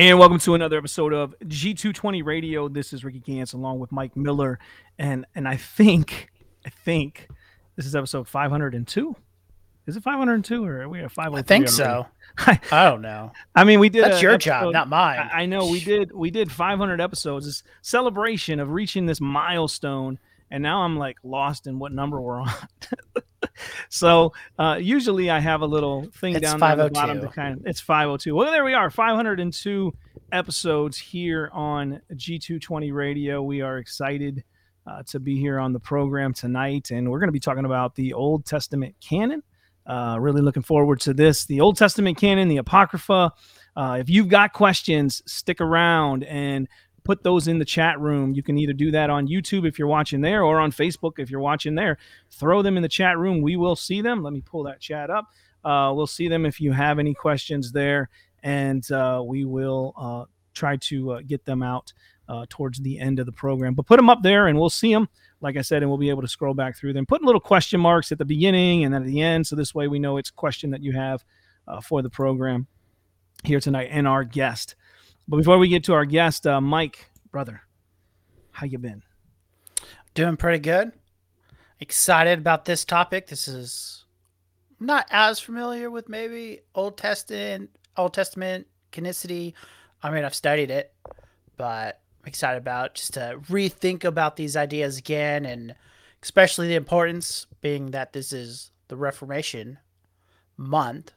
And welcome to another episode of G220 Radio. This is Ricky Gantz along with Mike Miller. And and I think I think this is episode 502. Is it 502 or are we at 503? I think so. I, I don't know. I mean, we did That's your episode, job, not mine. I, I know we did we did 500 episodes. This celebration of reaching this milestone and now I'm like lost in what number we're on. so uh, usually I have a little thing it's down there at the bottom to kind of it's 502. Well, there we are, 502 episodes here on G220 Radio. We are excited uh, to be here on the program tonight, and we're going to be talking about the Old Testament canon. Uh, really looking forward to this. The Old Testament canon, the Apocrypha. Uh, if you've got questions, stick around and put those in the chat room. You can either do that on YouTube if you're watching there or on Facebook if you're watching there. Throw them in the chat room. We will see them. Let me pull that chat up. Uh, we'll see them if you have any questions there, and uh, we will uh, try to uh, get them out uh, towards the end of the program. But put them up there, and we'll see them. Like I said, and we'll be able to scroll back through them. Put little question marks at the beginning and then at the end, so this way we know it's question that you have uh, for the program here tonight and our guest. But before we get to our guest, uh, Mike, brother, how you been? Doing pretty good. Excited about this topic. This is not as familiar with maybe Old Testament, Old Testament canonicity. I mean, I've studied it, but I'm excited about just to rethink about these ideas again, and especially the importance being that this is the Reformation month,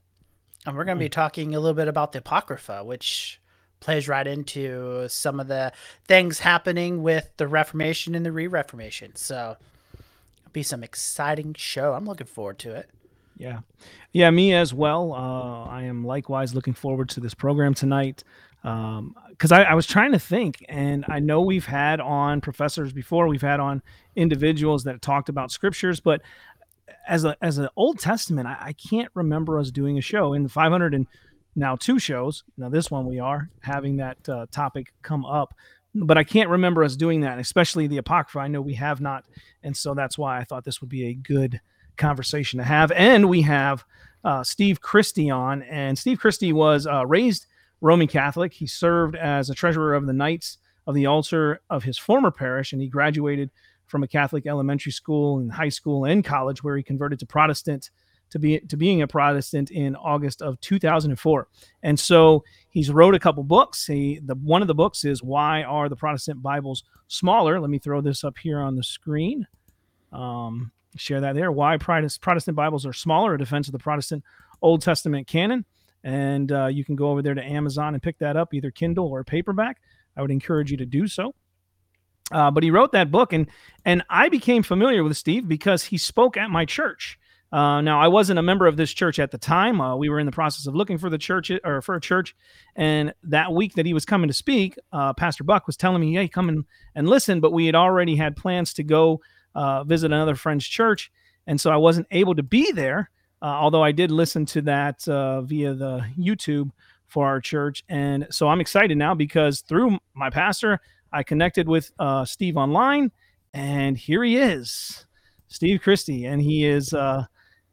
and we're going to be hmm. talking a little bit about the Apocrypha, which plays right into some of the things happening with the Reformation and the Re-Reformation. So it'll be some exciting show. I'm looking forward to it. Yeah, yeah, me as well. Uh, I am likewise looking forward to this program tonight because um, I, I was trying to think, and I know we've had on professors before, we've had on individuals that talked about scriptures, but as a as an Old Testament, I, I can't remember us doing a show in the 500 and now two shows. Now this one we are having that uh, topic come up, but I can't remember us doing that, especially the apocrypha. I know we have not, and so that's why I thought this would be a good conversation to have. And we have uh, Steve Christie on, and Steve Christie was uh, raised Roman Catholic. He served as a treasurer of the Knights of the Altar of his former parish, and he graduated from a Catholic elementary school and high school and college, where he converted to Protestant to be to being a Protestant in August of 2004. And so he's wrote a couple books. He the one of the books is Why Are the Protestant Bibles Smaller? Let me throw this up here on the screen. Um, share that there. Why Protestant Bibles are smaller: A defense of the Protestant Old Testament canon. And uh, you can go over there to Amazon and pick that up, either Kindle or paperback. I would encourage you to do so. Uh, but he wrote that book, and and I became familiar with Steve because he spoke at my church. Uh, now, I wasn't a member of this church at the time. Uh, we were in the process of looking for the church or for a church. And that week that he was coming to speak, uh, Pastor Buck was telling me, "Hey, come and, and listen." But we had already had plans to go uh, visit another friend's church, and so I wasn't able to be there. Uh, although I did listen to that uh, via the YouTube for our church, and so I'm excited now because through my pastor, I connected with Steve online, and here he is, Steve Christie, and he is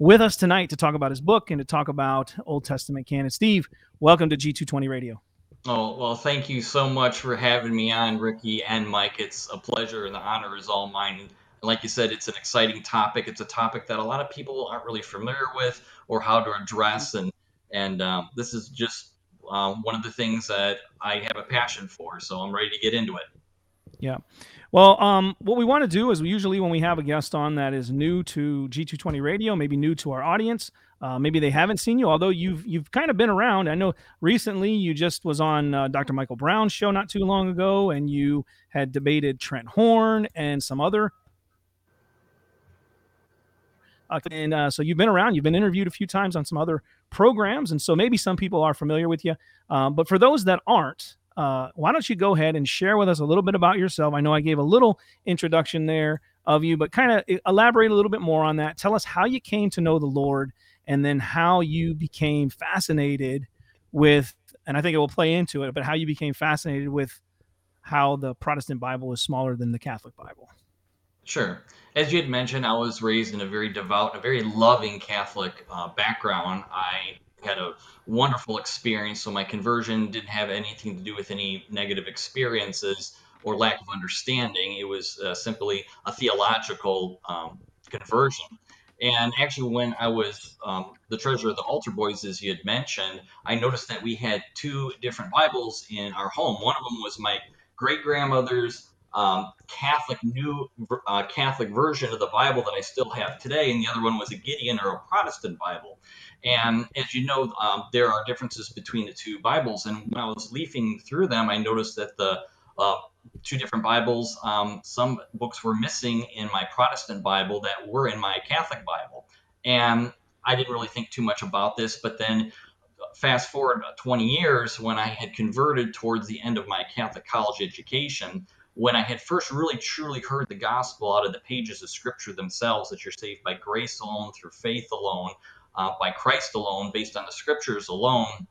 with us tonight to talk about his book and to talk about Old Testament canon. Steve, welcome to G220 Radio. Oh, well, thank you so much for having me on, Ricky and Mike. It's a pleasure and the honor is all mine. And like you said, it's an exciting topic. It's a topic that a lot of people aren't really familiar with or how to address. And, and um, this is just um, one of the things that I have a passion for. So I'm ready to get into it. Yeah. Well, um, what we want to do is we usually when we have a guest on that is new to G220 Radio, maybe new to our audience, uh, maybe they haven't seen you, although you've you've kind of been around. I know recently you just was on uh, Dr. Michael Brown's show not too long ago, and you had debated Trent Horn and some other. Uh, and uh, so you've been around, you've been interviewed a few times on some other programs, and so maybe some people are familiar with you. Um, but for those that aren't, uh, why don't you go ahead and share with us a little bit about yourself? I know I gave a little introduction there of you, but kind of elaborate a little bit more on that. Tell us how you came to know the Lord and then how you became fascinated with, and I think it will play into it, but how you became fascinated with how the Protestant Bible is smaller than the Catholic Bible. Sure. As you had mentioned, I was raised in a very devout, a very loving Catholic uh, background. I had a wonderful experience. So my conversion didn't have anything to do with any negative experiences or lack of understanding. It was uh, simply a theological um, conversion. And actually, when I was um, the treasurer of the altar boys, as you had mentioned, I noticed that we had two different Bibles in our home. One of them was my great grandmother's um, Catholic new uh, Catholic version of the Bible that I still have today, and the other one was a Gideon or a Protestant Bible. And as you know, um, there are differences between the two Bibles. And when I was leafing through them, I noticed that the uh, two different Bibles. Um, some books were missing in my Protestant Bible that were in my Catholic Bible. And I didn't really think too much about this, but then fast forward 20 years when I had converted towards the end of my Catholic college education, when I had first really truly heard the gospel out of the pages of scripture themselves that you're saved by grace alone, through faith alone, uh, by Christ alone, based on the scriptures alone,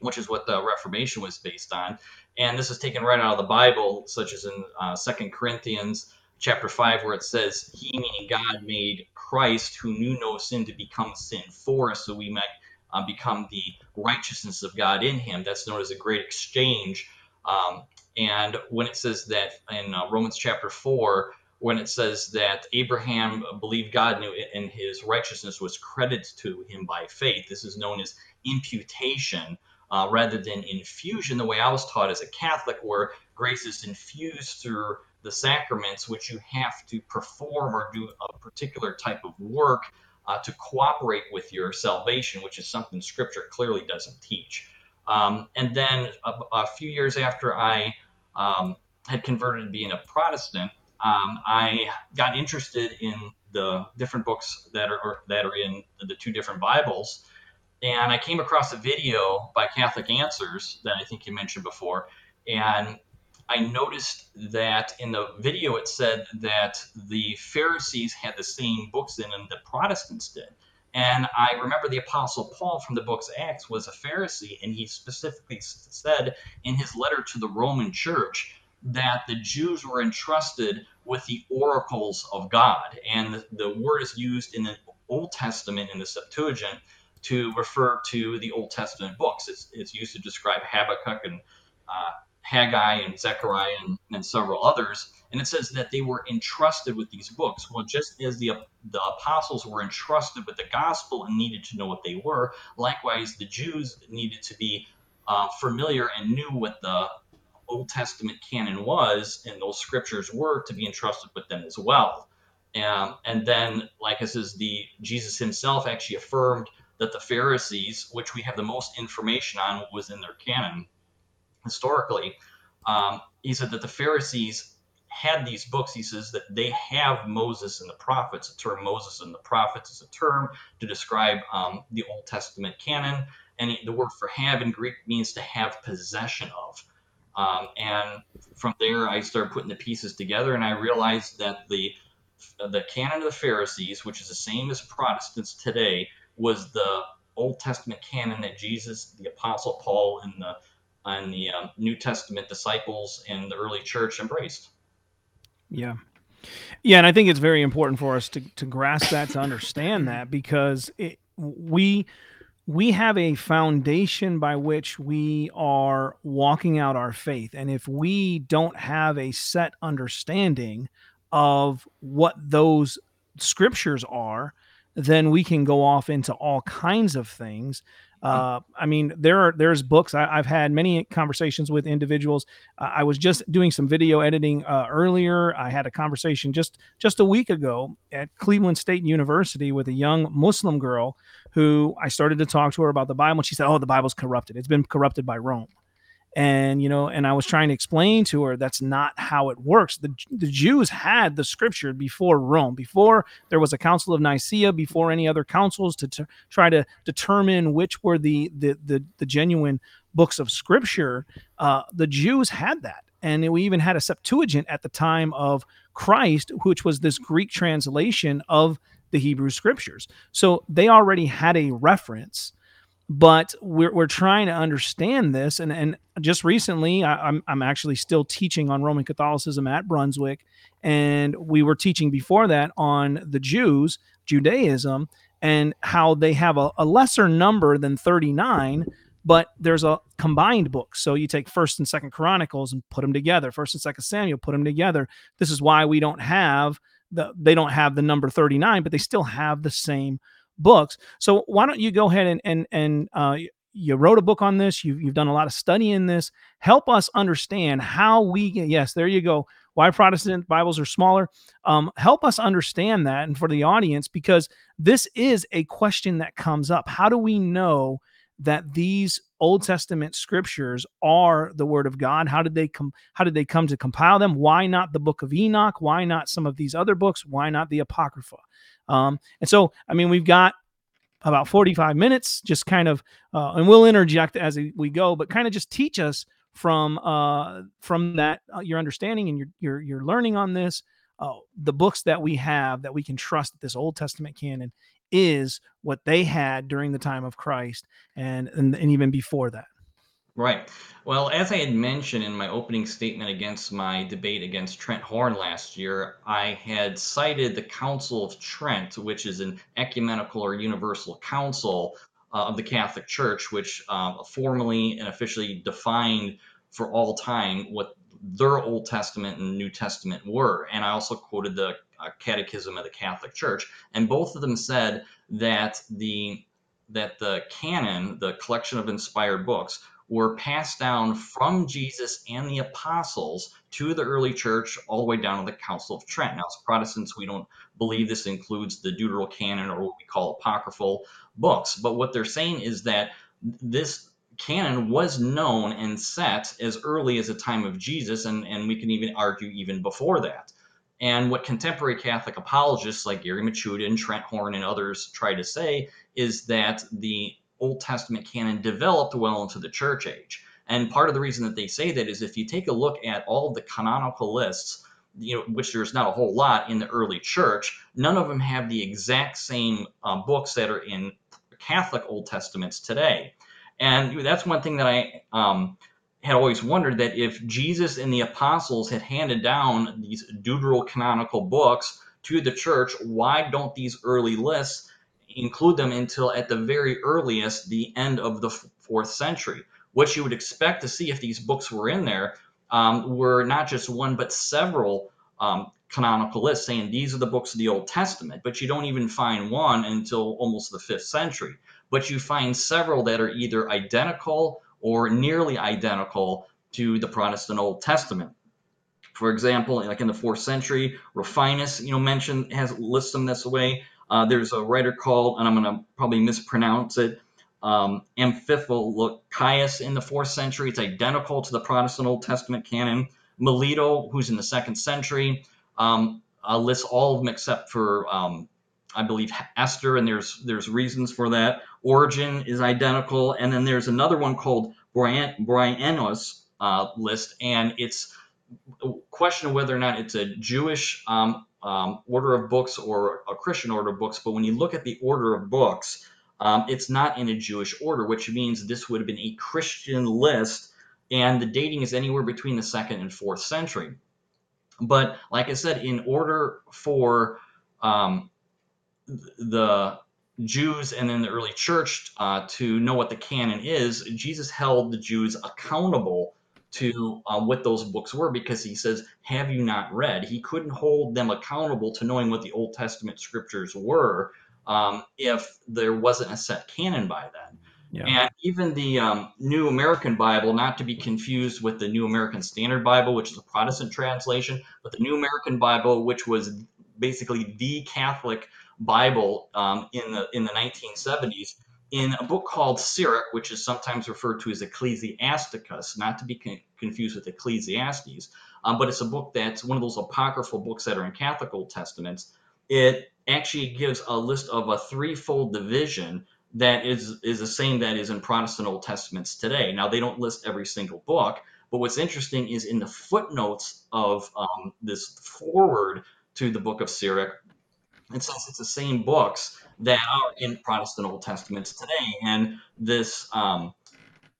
which is what the Reformation was based on and this is taken right out of the Bible, such as in uh, Second Corinthians chapter five, where it says, "He, meaning God, made Christ, who knew no sin, to become sin for us, so we might uh, become the righteousness of God in Him." That's known as a great exchange. Um, and when it says that in uh, Romans chapter four, when it says that Abraham believed God knew and his righteousness was credited to him by faith, this is known as imputation uh, rather than infusion, the way I was taught as a Catholic, where grace is infused through the sacraments, which you have to perform or do a particular type of work uh, to cooperate with your salvation, which is something Scripture clearly doesn't teach. Um, and then a, a, few years after I um, had converted to being a Protestant, um, I got interested in the different books that are that are in the two different Bibles, and I came across a video by Catholic Answers that I think you mentioned before, and I noticed that in the video it said that the Pharisees had the same books in them that Protestants did. And I remember the Apostle Paul from the books of Acts was a Pharisee, and he specifically said in his letter to the Roman church that the Jews were entrusted with the oracles of God. And the, the word is used in the Old Testament in the Septuagint to refer to the Old Testament books. It's, it's used to describe Habakkuk and uh, Haggai and Zechariah and, and, several others. And it says that they were entrusted with these books. Well, just as the, the apostles were entrusted with the gospel and needed to know what they were, likewise, the Jews needed to be uh, familiar and knew what the Old Testament canon was and those scriptures were to be entrusted with them as well. Um, and then, like I says, the Jesus himself actually affirmed that the Pharisees, which we have the most information on, was in their canon historically. Um, he said that the Pharisees had these books. He says that they have Moses and the prophets. The term Moses and the prophets is a term to describe um, the Old Testament canon. And the word for have in Greek means to have possession of. Um, and from there, I started putting the pieces together, and I realized that the the canon of the Pharisees, which is the same as Protestants today, was the Old Testament canon that Jesus, the Apostle Paul, and the and the um, New Testament disciples and the early church embraced. Yeah. Yeah, and I think it's very important for us to, to grasp that, to understand that, because it, we we have a foundation by which we are walking out our faith, and if we don't have a set understanding of what those scriptures are, then we can go off into all kinds of things. Hmm. Uh, I mean, there are there's books. I, have had many conversations with individuals. Uh, I was just doing some video editing uh, earlier. I had a conversation just just a week ago at Cleveland State University with a young Muslim girl who I started to talk to her about the Bible. And she said, "Oh, the Bible's corrupted. It's been corrupted by Rome." And you know and i was trying to explain to her that's not how it works. The, the jews had the scripture before rome before there was a council of nicaea before any other councils to, to try to determine which were the the the, the genuine books of scripture. Uh, the jews had that. And we even had a septuagint at the time of christ which was this greek translation of the hebrew scriptures. So they already had a reference but we're, we're trying to understand this. And, and just recently I, I'm, I'm actually still teaching on roman catholicism at brunswick. And we were teaching before that on the jews judaism and how they have a, a lesser number than 39 but there's a combined book. So you take first and second chronicles and put them together. First and second samuel put them together. This is why we don't have the they don't have the number 39 but they still have the same books so why don't you go ahead and and and uh, you wrote a book on this you've, you've done a lot of study in this help us understand how we get yes there you go why protestant bibles are smaller um, help us understand that and for the audience because this is a question that comes up how do we know that these Old Testament scriptures are the word of God? How did they come how did they come to compile them? Why not the book of Enoch? Why not some of these other books? Why not the Apocrypha? Um, and so, I mean, we've got about 45 minutes, just kind of, uh, and we'll interject as we go, but kind of just teach us from uh, from that uh, your understanding and your your your learning on this, uh, the books that we have that we can trust this Old Testament canon is what they had during the time of Christ and, and, and even before that. Right. Well, as I had mentioned in my opening statement against my debate against Trent Horn last year, I had cited the Council of Trent, which is an ecumenical or universal council uh, of the Catholic Church, which uh, formally and officially defined for all time what their Old Testament and New Testament were. And I also quoted the uh, Catechism of the Catholic Church, and both of them said that the that the canon, the collection of inspired books, were passed down from Jesus and the apostles to the early church all the way down to the Council of Trent. Now, as Protestants, we don't believe this includes the Deuterocanon or what we call apocryphal books. But what they're saying is that this canon was known and set as early as the time of Jesus, and, and we can even argue even before that. And what contemporary Catholic apologists like Gary Michuta and Trent Horn and others try to say is that the Old Testament canon developed well into the church age. And part of the reason that they say that is if you take a look at all the canonical lists, you know, which there's not a whole lot in the early church, none of them have the exact same uh, books that are in Catholic Old Testaments today. And that's one thing that I um, had always wondered that if Jesus and the apostles had handed down these deuterocanonical books to the church, why don't these early lists include them until at the very earliest the end of the fourth century? What you would expect to see if these books were in there um, were not just one but several um, canonical lists saying these are the books of the Old Testament, but you don't even find one until almost the fifth century. But you find several that are either identical or nearly identical to the Protestant Old Testament. For example, like in the fourth century, Rufinus, you know, mentioned has lists them this way. Uh, there's a writer called, and I'm going to probably mispronounce it, um, Amphilochius in the fourth century. It's identical to the Protestant Old Testament canon. Melito, who's in the second century, um, lists all of them except for, um, I believe, Esther, and there's there's reasons for that. Origen is identical, and then there's another one called Brian Bryennius uh, list, and it's question of whether or not it's a Jewish um, um, order of books or a Christian order of books. But when you look at the order of books, um, it's not in a Jewish order, which means this would have been a Christian list, and the dating is anywhere between the second and fourth century. But like I said, in order for um, the Jews and then the early church uh, to know what the canon is, Jesus held the Jews accountable to uh, what those books were because he says, Have you not read? He couldn't hold them accountable to knowing what the Old Testament scriptures were um, if there wasn't a set canon by then. Yeah. And even the um, New American Bible, not to be confused with the New American Standard Bible, which is a Protestant translation, but the New American Bible, which was basically the Catholic Bible um, in the in the 1970s in a book called Sirach, which is sometimes referred to as Ecclesiasticus, not to be con- confused with Ecclesiastes, um, but it's a book that's one of those apocryphal books that are in Catholic Old Testaments. It actually gives a list of a threefold division that is is the same that is in Protestant Old Testaments today. Now they don't list every single book, but what's interesting is in the footnotes of um, this forward to the book of Sirach, it says it's the same books that are in Protestant Old Testaments today. And this um,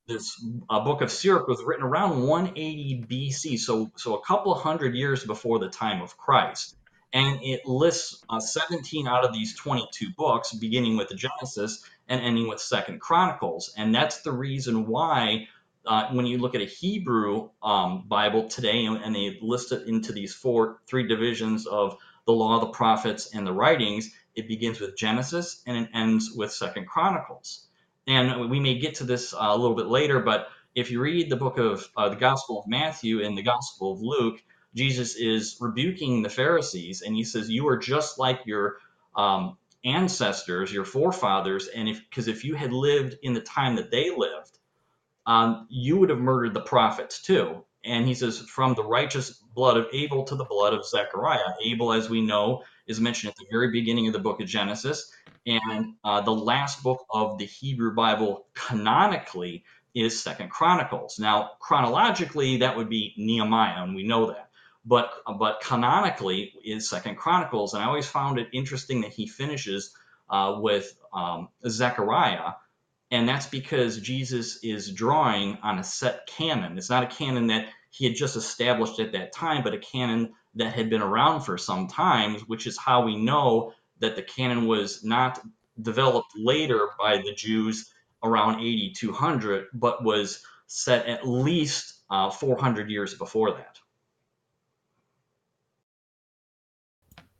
this uh, book of Sirach was written around 180 BC, so so a couple hundred years before the time of Christ. and it lists uh, 17 out of these 22 books, beginning with the Genesis and ending with Second Chronicles, and that's the reason why. Uh, when you look at a Hebrew um, Bible today, and, and they list it into these four, three divisions of the law, the prophets, and the writings, it begins with Genesis and it ends with Second Chronicles. And we may get to this uh, a little bit later, but if you read the book of uh, the Gospel of Matthew and the Gospel of Luke, Jesus is rebuking the Pharisees, and he says, "You are just like your um, ancestors, your forefathers, and if because if you had lived in the time that they lived, um, you would have murdered the prophets too." And he says, "From the righteous blood of Abel to the blood of Zechariah." Abel, as we know, is mentioned at the very beginning of the book of Genesis, and uh, the last book of the Hebrew Bible canonically is Second Chronicles. Now, chronologically, that would be Nehemiah, and we know that but but canonically is Second Chronicles, and I always found it interesting that he finishes uh, with um, Zechariah, and that's because Jesus is drawing on a set canon. It's not a canon that he had just established at that time, but a canon that had been around for some time, which is how we know that the canon was not developed later by the Jews around 8200, but was set at least uh, 400 years before that.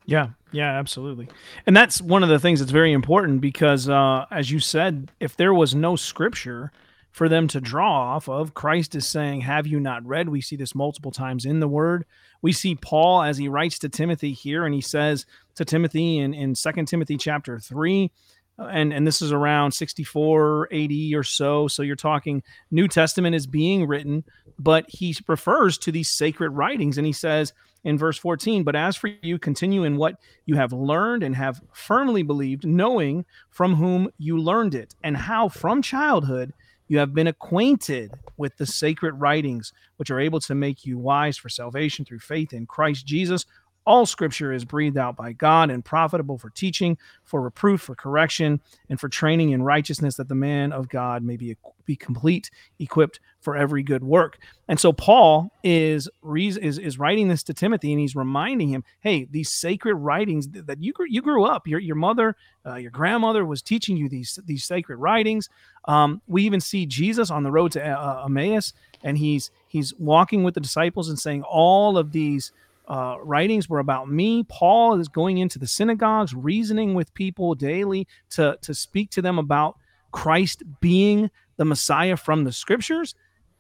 Yeah, yeah, absolutely. And that's one of the things that's very important because, uh, as you said, if there was no scripture for them to draw off of, Christ is saying, Have you not read? We see this multiple times in the word. We see Paul as he writes to Timothy here, and he says to Timothy in, in 2 Timothy chapter 3, uh, and, and this is around 64 AD or so. So you're talking New Testament is being written, but he refers to these sacred writings, and he says, in verse 14. But as for you, continue in what you have learned and have firmly believed, knowing from whom you learned it, and how from childhood you have been acquainted with the sacred writings, which are able to make you wise for salvation through faith in Christ Jesus. All scripture is breathed out by God and profitable for teaching, for reproof, for correction, and for training in righteousness, that the man of God may be, be complete, equipped for every good work. And so Paul is, is is writing this to Timothy, and he's reminding him, hey, these sacred writings that you grew, you grew up, your your mother, uh, your grandmother was teaching you these these sacred writings. Um, we even see Jesus on the road to uh, Emmaus, and he's he's walking with the disciples and saying all of these uh, writings were about me. Paul is going into the synagogues, reasoning with people daily to, to speak to them about Christ being the Messiah from the scriptures.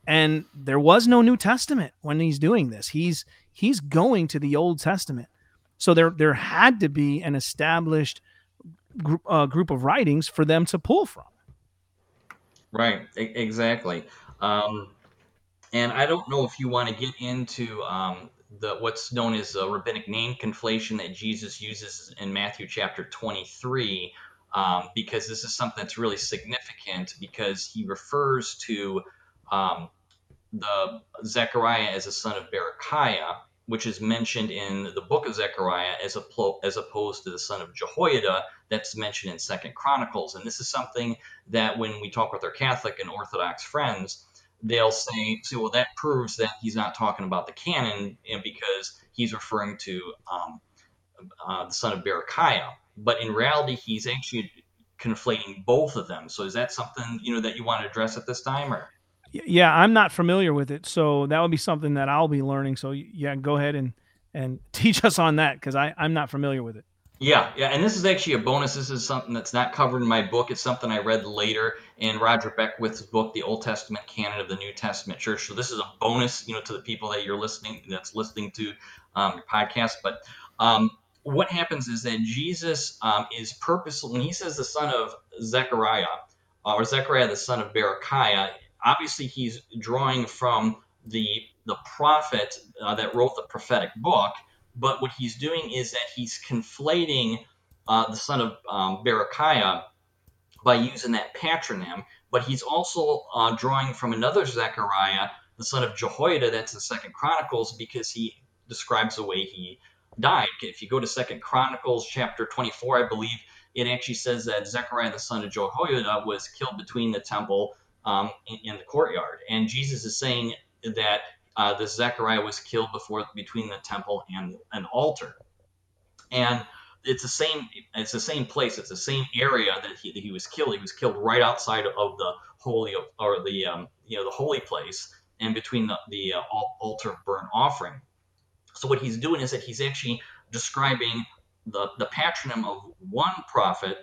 And there was no New Testament when he's doing this. He's he's going to the Old Testament. So there there had to be an established group, uh, group of writings for them to pull from. Right, exactly. Um, and I don't know if you want to get into um, the what's known as a rabbinic name conflation that Jesus uses in Matthew chapter 23, um, because this is something that's really significant because he refers to um, the Zechariah as a son of Berechiah, which is mentioned in the book of Zechariah as, as opposed to the son of Jehoiada that's mentioned in Second Chronicles. And this is something that when we talk with our Catholic and Orthodox friends, they'll say, "See, well, that proves that he's not talking about the canon and because he's referring to um, uh, the son of Berechiah." But in reality, he's actually conflating both of them. So is that something you know that you want to address at this time, or? Yeah, I'm not familiar with it, so that would be something that I'll be learning. So yeah, go ahead and and teach us on that because I I'm not familiar with it. Yeah, yeah, and this is actually a bonus. This is something that's not covered in my book. It's something I read later in Roger Beckwith's book, The Old Testament Canon of the New Testament Church. So this is a bonus, you know, to the people that you're listening, that's listening to um, your podcast. But um, what happens is that Jesus um, is purposeful when he says the son of Zechariah uh, or Zechariah the son of Berechiah. Obviously, he's drawing from the the prophet uh, that wrote the prophetic book but what he's doing is that he's conflating uh, the son of um, Berechiah by using that patronym, but he's also uh, drawing from another Zechariah, the son of Jehoiada, that's the Second Chronicles, because he describes the way he died. If you go to Second Chronicles chapter 24, I believe it actually says that Zechariah, the son of Jehoiada, was killed between the temple um, in, in the courtyard, and Jesus is saying that uh, this Zechariah was killed before between the temple and an altar. and it's the same it's the same place it's the same area that he, that he was killed he was killed right outside of the holy or the um, you know the holy place and between the, the uh, altar burnt offering so what he's doing is that he's actually describing the, the patronym of one prophet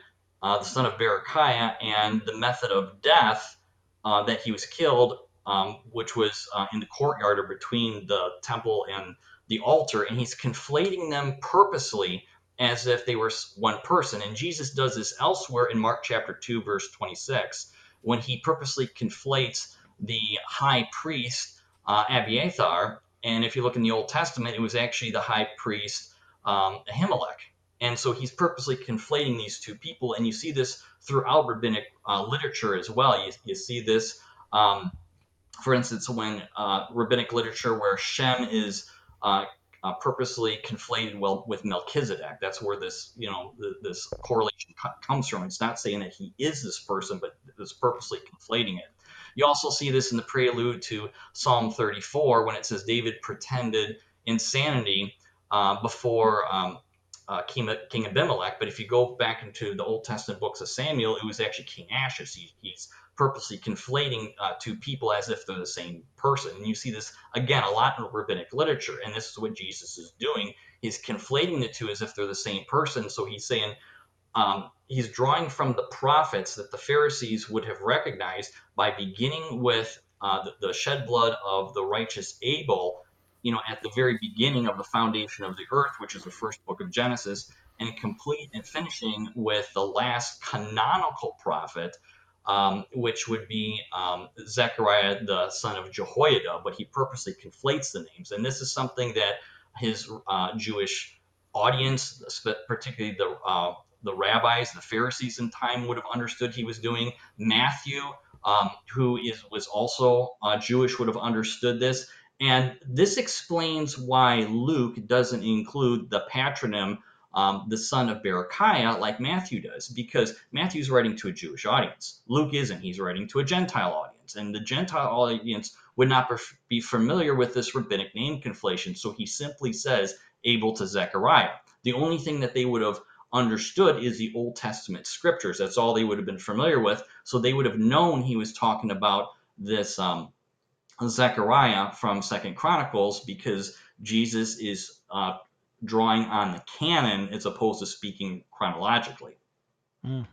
uh, the son of Berechiah, and the method of death uh, that he was killed um, which was uh, in the courtyard or between the temple and the altar and he's conflating them purposely as if they were one person. And Jesus does this elsewhere in Mark chapter 2, verse 26, when he purposely conflates the high priest uh, Abiathar. And if you look in the Old Testament, it was actually the high priest um, Ahimelech. And so he's purposely conflating these two people. And you see this throughout rabbinic uh, literature as well. You, you see this, um, for instance, when uh, rabbinic literature where Shem is uh, uh, purposely conflated well with Melchizedek. That's where this, you know, the, this correlation comes from. It's not saying that he is this person, but it's purposely conflating it. You also see this in the prelude to Psalm 34 when it says David pretended insanity uh, before um, uh, King, King Abimelech. But if you go back into the Old Testament books of Samuel, it was actually King Achish. He, he's purposely conflating uh, two people as if they're the same person. And you see this again a lot in rabbinic literature, and this is what Jesus is doing. He's conflating the two as if they're the same person. So he's saying um, he's drawing from the prophets that the Pharisees would have recognized by beginning with uh, the, the shed blood of the righteous Abel. You know, at the very beginning of the foundation of the earth, which is the first book of Genesis, and complete and finishing with the last canonical prophet, um, which would be um, Zechariah, the son of Jehoiada, but he purposely conflates the names. And this is something that his uh, Jewish audience, particularly the uh, the rabbis, the Pharisees in time, would have understood he was doing. Matthew, um, who is was also uh, Jewish, would have understood this. And this explains why Luke doesn't include the patronym um, the son of Berechiah like Matthew does, because Matthew's writing to a Jewish audience. Luke isn't. He's writing to a Gentile audience. And the Gentile audience would not be familiar with this rabbinic name conflation. So he simply says Abel to Zechariah. The only thing that they would have understood is the Old Testament scriptures. That's all they would have been familiar with. So they would have known he was talking about this um, Zechariah from Second Chronicles because Jesus is uh, drawing on the canon as opposed to speaking chronologically. Mm.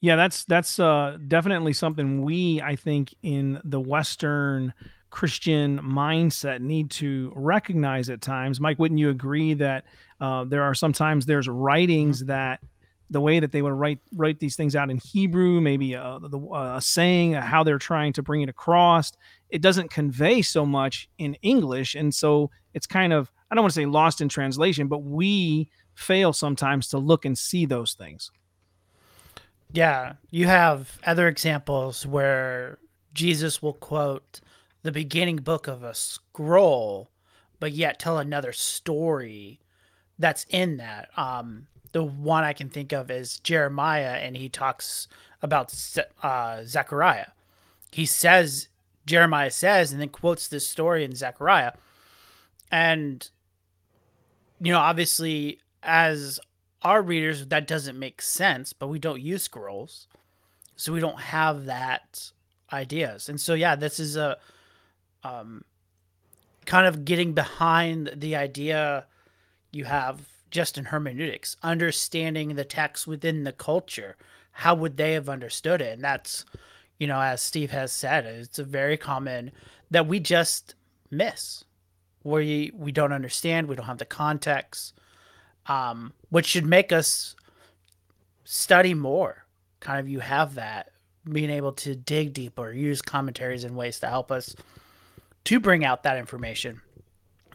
Yeah, that's that's uh, definitely something we, I think, in the Western Christian mindset, need to recognize at times. Mike, wouldn't you agree that uh, there are sometimes there's writings mm-hmm. that the way that they would write write these things out in Hebrew, maybe a, the, uh, a saying, uh, how they're trying to bring it across, it doesn't convey so much in English, and so it's kind of I don't want to say lost in translation, but we fail sometimes to look and see those things. Yeah, you have other examples where Jesus will quote the beginning book of a scroll, but yet tell another story that's in that. Um, the one I can think of is Jeremiah, and he talks about uh, Zechariah. He says, Jeremiah says, and then quotes this story in Zechariah. And you know, obviously, as our readers, that doesn't make sense, but we don't use scrolls. So we don't have that ideas. And so, yeah, this is a um, kind of getting behind the idea you have just in hermeneutics, understanding the text within the culture. How would they have understood it? And that's, you know, as Steve has said, it's a very common that we just miss we we don't understand, we don't have the context, um, which should make us study more. Kind of, you have that being able to dig deeper, use commentaries in ways to help us to bring out that information.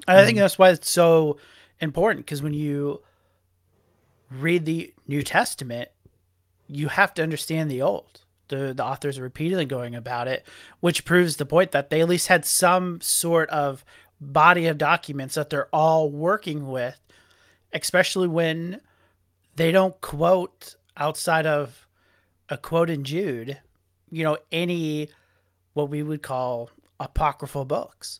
And I think mm-hmm. that's why it's so important because when you read the New Testament, you have to understand the Old. The, the authors are repeatedly going about it, which proves the point that they at least had some sort of body of documents that they're all working with, especially when they don't quote outside of a quote in Jude, you know, any what we would call apocryphal books.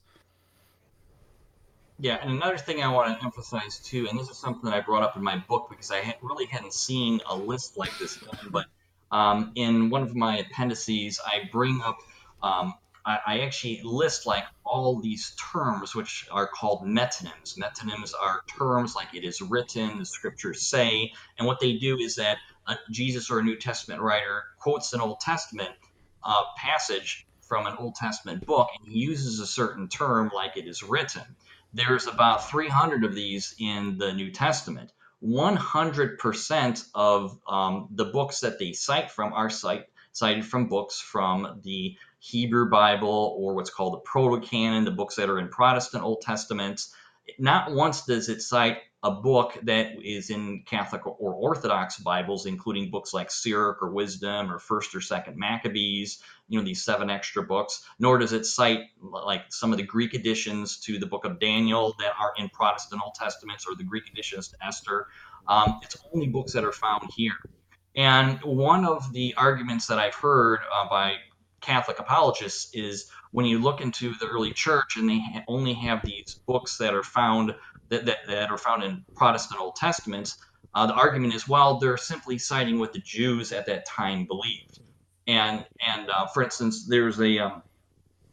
Yeah, and another thing I want to emphasize too, and this is something that I brought up in my book because I really hadn't seen a list like this but um, in one of my appendices, I bring up, um, I, I, actually list like all these terms which are called metonyms. Metonyms are terms like it is written, the scriptures say, and what they do is that Jesus or a New Testament writer quotes an Old Testament uh, passage from an Old Testament book and he uses a certain term like it is written. There's about 300 of these in the New Testament. 100% of um, the books that they cite from are cite, cited from books from the Hebrew Bible or what's called the Proto Canon, the books that are in Protestant Old Testaments. Not once does it cite a book that is in Catholic or Orthodox Bibles, including books like Sirach or Wisdom or First or Second Maccabees, you know, these seven extra books, nor does it cite like some of the Greek additions to the book of Daniel that are in Protestant Old Testaments or the Greek additions to Esther. Um, it's only books that are found here. And one of the arguments that I've heard uh, by Catholic apologists is when you look into the early church and they only have these books that are found that, that, that are found in Protestant Old Testaments, uh, the argument is, well, they're simply citing what the Jews at that time believed. And and uh, for instance, there's a um,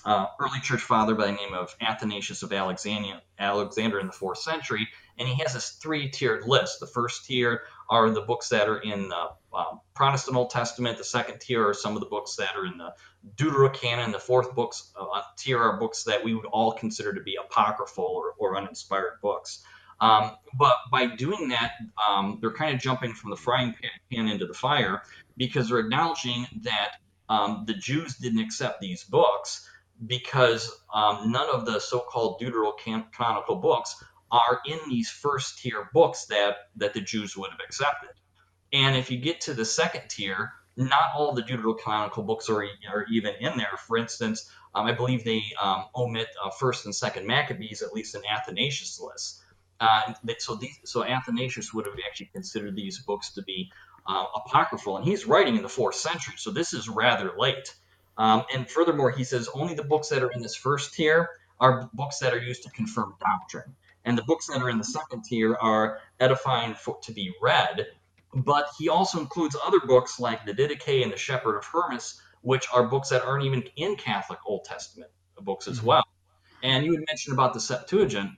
uh, early church father by the name of Athanasius of Alexandria, Alexander in the fourth century, and he has this three-tiered list. The first tier are the books that are in the uh, Protestant Old Testament. The second tier are some of the books that are in the Deuterocanon. The fourth books uh, tier are books that we would all consider to be apocryphal or, or uninspired books. Um, but by doing that, um, they're kind of jumping from the frying pan into the fire because they're acknowledging that um, the Jews didn't accept these books because um, none of the so-called deuterocanonical books are in these first tier books that that the Jews would have accepted. And if you get to the second tier, not all the deuterocanonical books are, are even in there. For instance, um, I believe they um, omit uh, First and Second Maccabees, at least in Athanasius' list. Uh, so, these, so Athanasius would have actually considered these books to be uh, apocryphal, and he's writing in the fourth century, so this is rather late. Um, and furthermore, he says only the books that are in this first tier are books that are used to confirm doctrine, and the books that are in the second tier are edifying for, to be read. But he also includes other books like the Didache and the Shepherd of Hermas, which are books that aren't even in Catholic Old Testament books as mm-hmm. well. And you had mentioned about the Septuagint.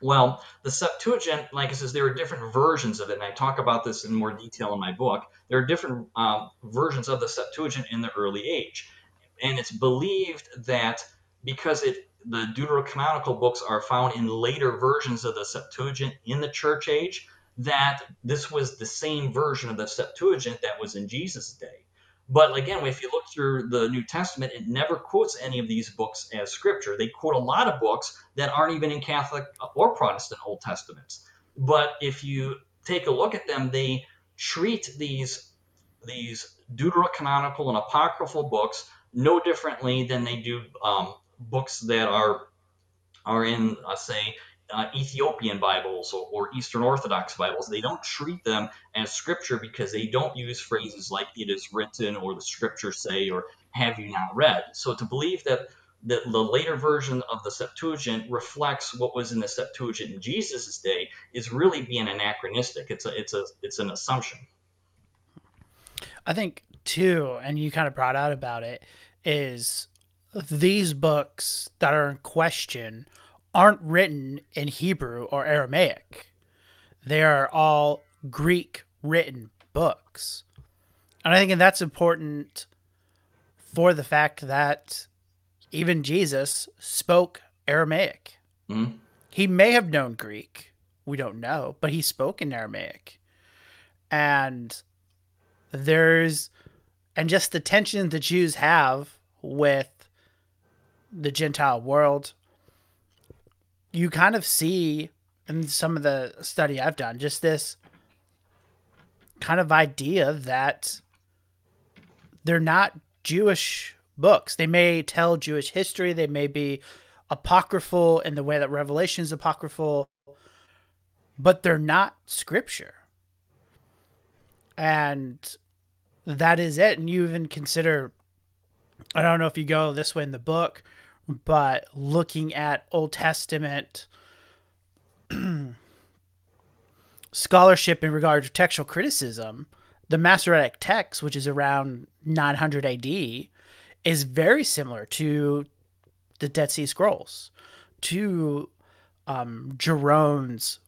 Well, the Septuagint, like I says, there are different versions of it, and I talk about this in more detail in my book. There are different um, versions of the Septuagint in the early age, and it's believed that because it the deuterocanonical books are found in later versions of the Septuagint in the church age, that this was the same version of the Septuagint that was in Jesus' day. But again, if you look through the New Testament, it never quotes any of these books as scripture. They quote a lot of books that aren't even in Catholic or Protestant Old Testaments. But if you take a look at them, they treat these these deuterocanonical and apocryphal books no differently than they do um, books that are are in, uh, say, uh, Ethiopian Bibles or, or, Eastern Orthodox Bibles. They don't treat them as scripture because they don't use phrases like "it is written" or "the scriptures say" or "have you not read." So to believe that the, the later version of the Septuagint reflects what was in the Septuagint in Jesus' day is really being anachronistic. It's a, it's a, it's an assumption. I think too, and you kind of brought out about it, is these books that are in question aren't written in Hebrew or Aramaic. They are all Greek written books. And I think that's important for the fact that even Jesus spoke Aramaic. Mm-hmm. He may have known Greek. We don't know, but he spoke in Aramaic. And there's, and just the tension the Jews have with the Gentile world you kind of see in some of the study I've done just this kind of idea that they're not Jewish books. They may tell Jewish history, they may be apocryphal in the way that Revelation is apocryphal, but they're not scripture. And that is it. And you even consider, I don't know if you go this way in the book, but looking at Old Testament scholarship in regard to textual criticism, the Masoretic text, which is around 900 AD, is very similar to the Dead Sea Scrolls, to um, Jerome's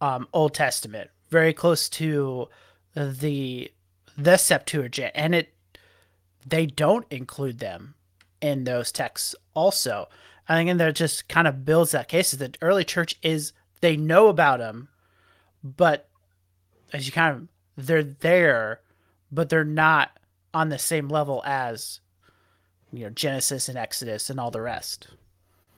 um, Old Testament, very close to the the Septuagint, and it they don't include them in those texts. Also, I think and that just kind of builds that case that the early church is they know about them, but as you kind of they're there, but they're not on the same level as you know Genesis and Exodus and all the rest.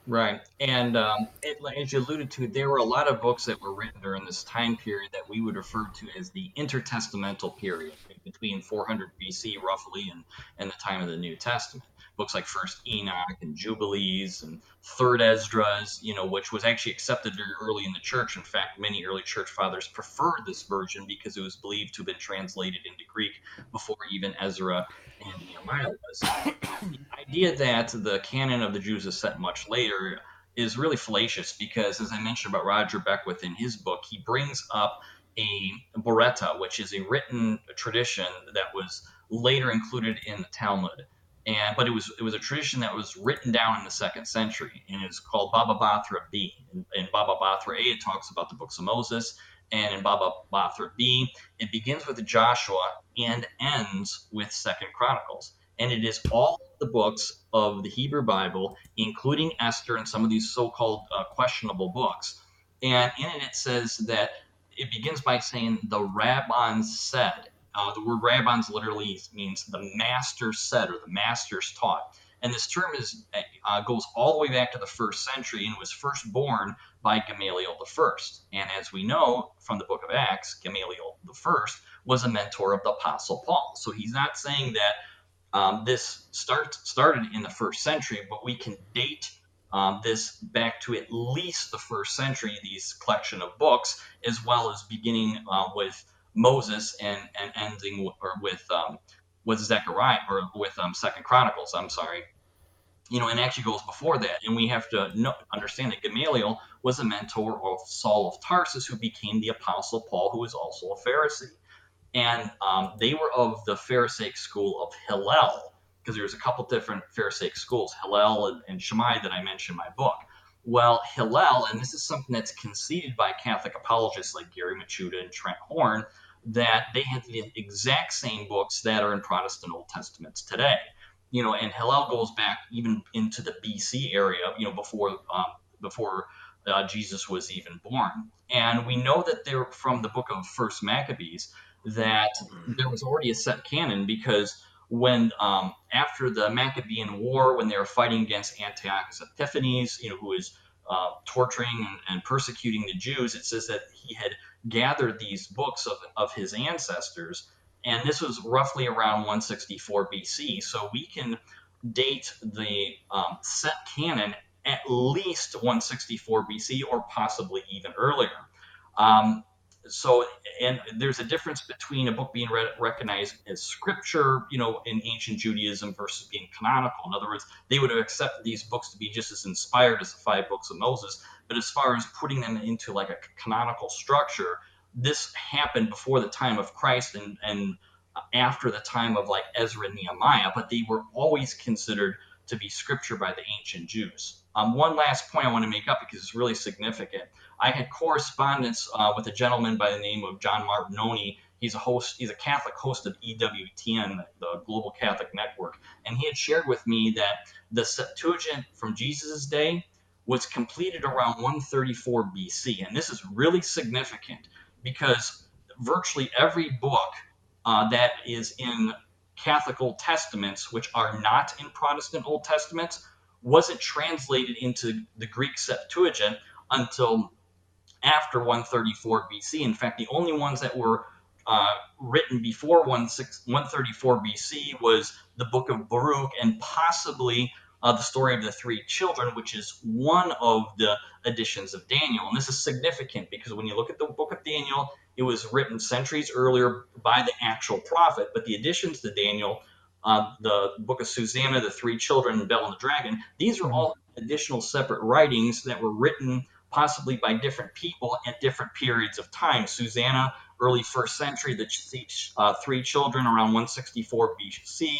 Right. And um, it, as you alluded to, there were a lot of books that were written during this time period that we would refer to as the intertestamental period, between 400 BC roughly and, and the time of the New Testament books like First Enoch and Jubilees and Third Esdras, you know, which was actually accepted very early in the church. In fact, many early church fathers preferred this version because it was believed to have been translated into Greek before even Ezra and Nehemiah was. the idea that the canon of the Jews is set much later is really fallacious because, as I mentioned about Roger Beckwith in his book, he brings up a Baraita, which is a written tradition that was later included in the Talmud and but it was it was a tradition that was written down in the second century, and it's called Baba Batra B. In, in Baba Batra A, it talks about the books of Moses, and in Baba Batra B, it begins with Joshua and ends with Second Chronicles, and it is all the books of the Hebrew Bible, including Esther and some of these so-called uh, questionable books. And in it, it says that it begins by saying the rabbins said uh, the word rabbins literally means the master said or the masters taught. And this term is uh, goes all the way back to the first century and was first borne by Gamaliel I. And as we know from the book of Acts, Gamaliel I was a mentor of the Apostle Paul. So he's not saying that um, this start, started in the first century, but we can date um, this back to at least the first century, these collection of books, as well as beginning uh, with Moses and and ending with, or with um, with Zechariah or with um, Second Chronicles. I'm sorry. You know, and actually goes before that, and we have to know, understand that Gamaliel was a mentor of Saul of Tarsus, who became the Apostle Paul, who was also a Pharisee, and um, they were of the Pharisaic school of Hillel, because there's a couple different Pharisaic schools, Hillel and, and Shammai that I mentioned in my book. Well, Hillel, and this is something that's conceded by Catholic apologists like Gary Michuta and Trent Horn, that they had the exact same books that are in Protestant Old Testaments today. You know, and Hillel goes back even into the BC area, you know, before um, before uh, Jesus was even born. And we know that they're from the book of First Maccabees that there was already a set canon because when um, after the Maccabean War, when they were fighting against Antiochus Epiphanes, you know, who was uh, torturing and, and persecuting the Jews, it says that he had gathered these books of, of his ancestors. And this was roughly around 164 BC. So we can date the um, set canon at least 164 BC or possibly even earlier. Um, so, and there's a difference between a book being re- recognized as scripture, you know, in ancient Judaism versus being canonical. In other words, they would have accepted these books to be just as inspired as the five books of Moses. But as far as putting them into like a canonical structure, this happened before the time of Christ and, and after the time of like Ezra and Nehemiah, but they were always considered to be scripture by the ancient Jews. Um, one last point I want to make up because it's really significant. I had correspondence uh, with a gentleman by the name of John Martignoni. He's a host, he's a Catholic host of EWTN, the Global Catholic Network, and he had shared with me that the Septuagint from Jesus' day was completed around 134 BC. And this is really significant because virtually every book uh, that is in Catholic Old Testaments, which are not in Protestant Old Testaments, wasn't translated into the Greek Septuagint until after 134 BC. In fact, the only ones that were uh, written before 134 BC was the book of Baruch and possibly uh, the story of the three children, which is one of the editions of Daniel. And this is significant because when you look at the book of Daniel, it was written centuries earlier by the actual prophet, but the additions to Daniel, uh, the book of Susanna, the three children, Bel and the dragon, these are all additional separate writings that were written possibly by different people at different periods of time. Susanna, early first century, the uh, three children around 164 BC,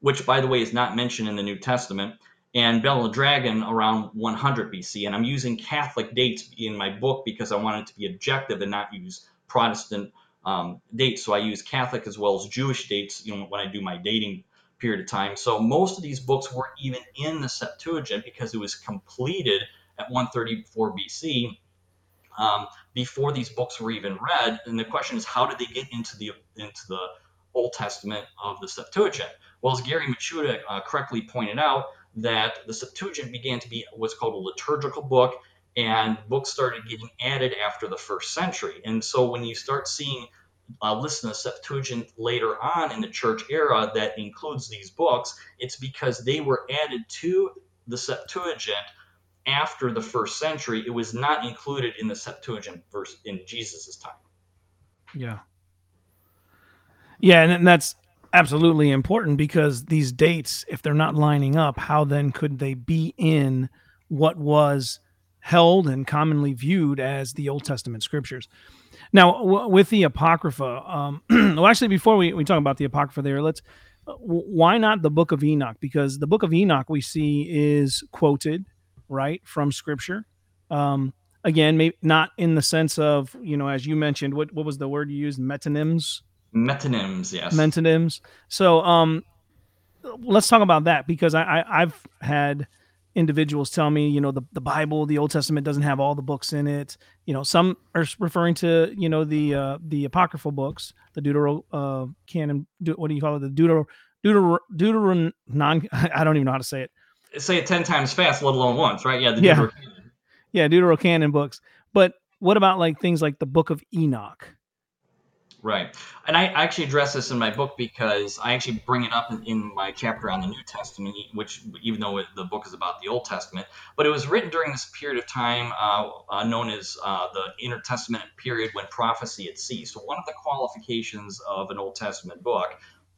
which, by the way, is not mentioned in the New Testament, and Bel and Dragon around 100 BC. And I'm using Catholic dates in my book because I wanted to be objective and not use Protestant um, dates. So I use Catholic as well as Jewish dates, you know, when I do my dating period of time. So most of these books weren't even in the Septuagint because it was completed at 134 BC um, before these books were even read. And the question is, how did they get into the into the Old Testament of the Septuagint? Well, as Gary Michuta uh, correctly pointed out, that the Septuagint began to be what's called a liturgical book, and books started getting added after the first century. And so when you start seeing a list in the Septuagint later on in the church era that includes these books, it's because they were added to the Septuagint after the first century. It was not included in the Septuagint verse in Jesus' time. Yeah. Yeah, and that's absolutely important because these dates, if they're not lining up, how then could they be in what was held and commonly viewed as the Old Testament scriptures? Now, w- with the Apocrypha, um, well, actually, before we, we talk about the Apocrypha there, let's why not the Book of Enoch? Because the Book of Enoch we see is quoted right from Scripture. Um, again, maybe not in the sense of you know, as you mentioned, what what was the word you used? Metonyms. Metonyms, yes. Metonyms. So, um, let's talk about that because I, I I've had individuals tell me, you know, the, the Bible, the Old Testament doesn't have all the books in it. You know, some are referring to, you know, the uh, the apocryphal books, the Deutero uh, canon. What do you call it? The Deutero Deutero Deutero non. I don't even know how to say it. Say it ten times fast, let alone once, right? Yeah, the yeah, Deutero yeah, Deuterocanon books. But what about like things like the Book of Enoch? Right. And I actually address this in my book because I actually bring it up in, in, my chapter on the New Testament, which, even though the book is about the Old Testament, but it was written during this period of time uh, uh, known as uh, the intertestament period when prophecy had ceased. So, one of the qualifications of an Old Testament book,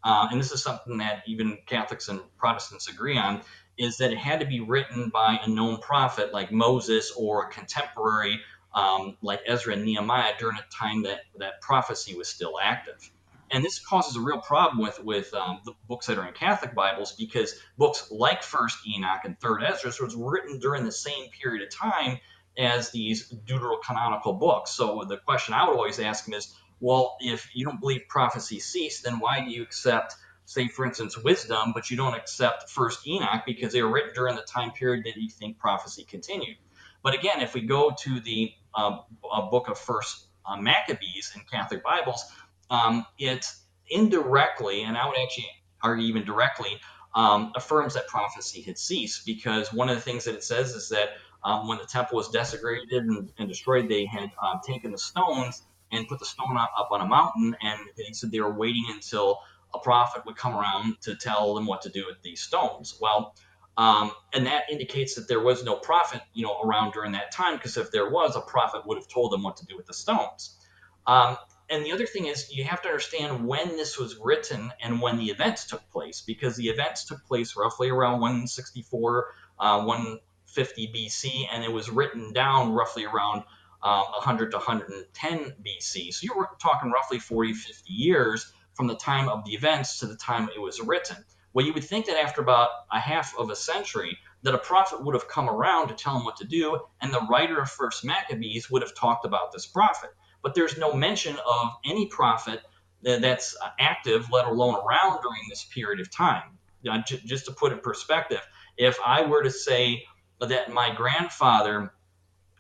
uh, and this is something that even Catholics and Protestants agree on, is that it had to be written by a known prophet like Moses or a contemporary um, like Ezra and Nehemiah during a time that that prophecy was still active. And this causes a real problem with with um, the books that are in Catholic Bibles because books like First Enoch and Third Ezra was written during the same period of time as these deuterocanonical books. So the question I would always ask them is, well, if you don't believe prophecy ceased, then why do you accept, say, for instance, wisdom, but you don't accept First Enoch because they were written during the time period that you think prophecy continued? But again, if we go to the uh, book of First uh, Maccabees in Catholic Bibles, um, it indirectly, and I would actually argue even directly, um, affirms that prophecy had ceased because one of the things that it says is that um, when the temple was desecrated and, and destroyed, they had uh, taken the stones and put the stone up, up on a mountain, and they said they were waiting until a prophet would come around to tell them what to do with these stones. Well, um, and that indicates that there was no prophet, you know, around during that time, because if there was, a prophet would have told them what to do with the stones. Um, and the other thing is, you have to understand when this was written and when the events took place, because the events took place roughly around 164, uh, 150 BC, and it was written down roughly around uh, 100 to 110 BC. So you're talking roughly 40, 50 years from the time of the events to the time it was written. Well, you would think that after about a half of a century, that a prophet would have come around to tell him what to do, and the writer of First Maccabees would have talked about this prophet. But there's no mention of any prophet that's active, let alone around during this period of time. just to put in perspective, if I were to say that my grandfather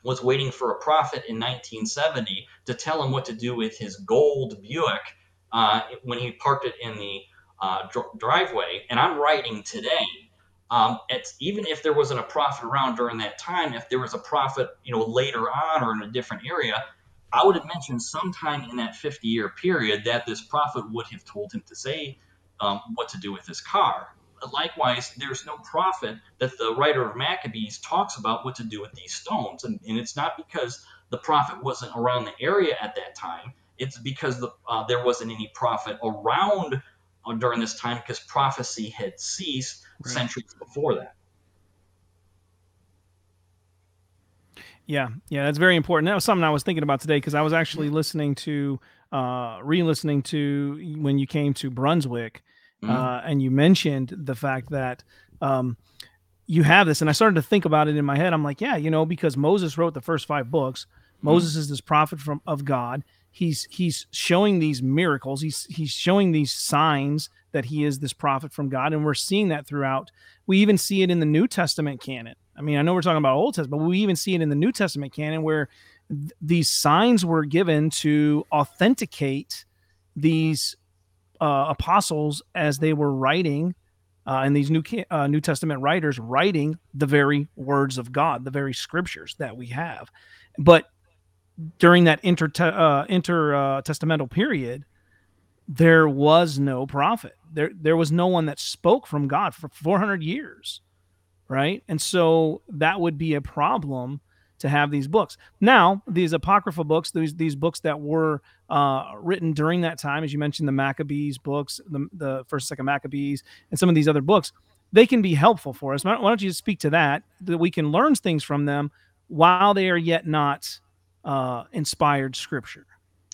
was waiting for a prophet in 1970 to tell him what to do with his gold Buick uh, when he parked it in the uh, dr- driveway, and I'm writing today. Um, it's even if there wasn't a prophet around during that time, if there was a prophet, you know, later on or in a different area, I would have mentioned sometime in that 50 year period that this prophet would have told him to say um, what to do with his car. Likewise, there's no prophet that the writer of Maccabees talks about what to do with these stones. And, and it's not because the prophet wasn't around the area at that time, it's because the, uh, there wasn't any prophet around during this time because prophecy had ceased right. centuries before that. Yeah, yeah, that's very important. That was something I was thinking about today because I was actually listening to, uh, re-listening to when you came to Brunswick, Mhm. uh, and you mentioned the fact that um, you have this, and I started to think about it in my head. I'm like, yeah, you know, because Moses wrote the first five books. Moses is this prophet from of God. He's he's showing these miracles. He's he's showing these signs that he is this prophet from God, and we're seeing that throughout. We even see it in the New Testament canon. I mean, I know we're talking about Old Testament, but we even see it in the New Testament canon where th- these signs were given to authenticate these uh, apostles as they were writing uh, and these new uh, New Testament writers writing the very words of God, the very scriptures that we have. But during that inter uh, intertestamental period, there was no prophet. There there was no one that spoke from God for 400 years, right? And so that would be a problem to have these books. Now, these apocryphal books, these these books that were uh, written during that time, as you mentioned, the Maccabees books, the, the first, second Maccabees, and some of these other books, they can be helpful for us. Why don't you speak to that, that we can learn things from them while they are yet not uh, inspired scripture?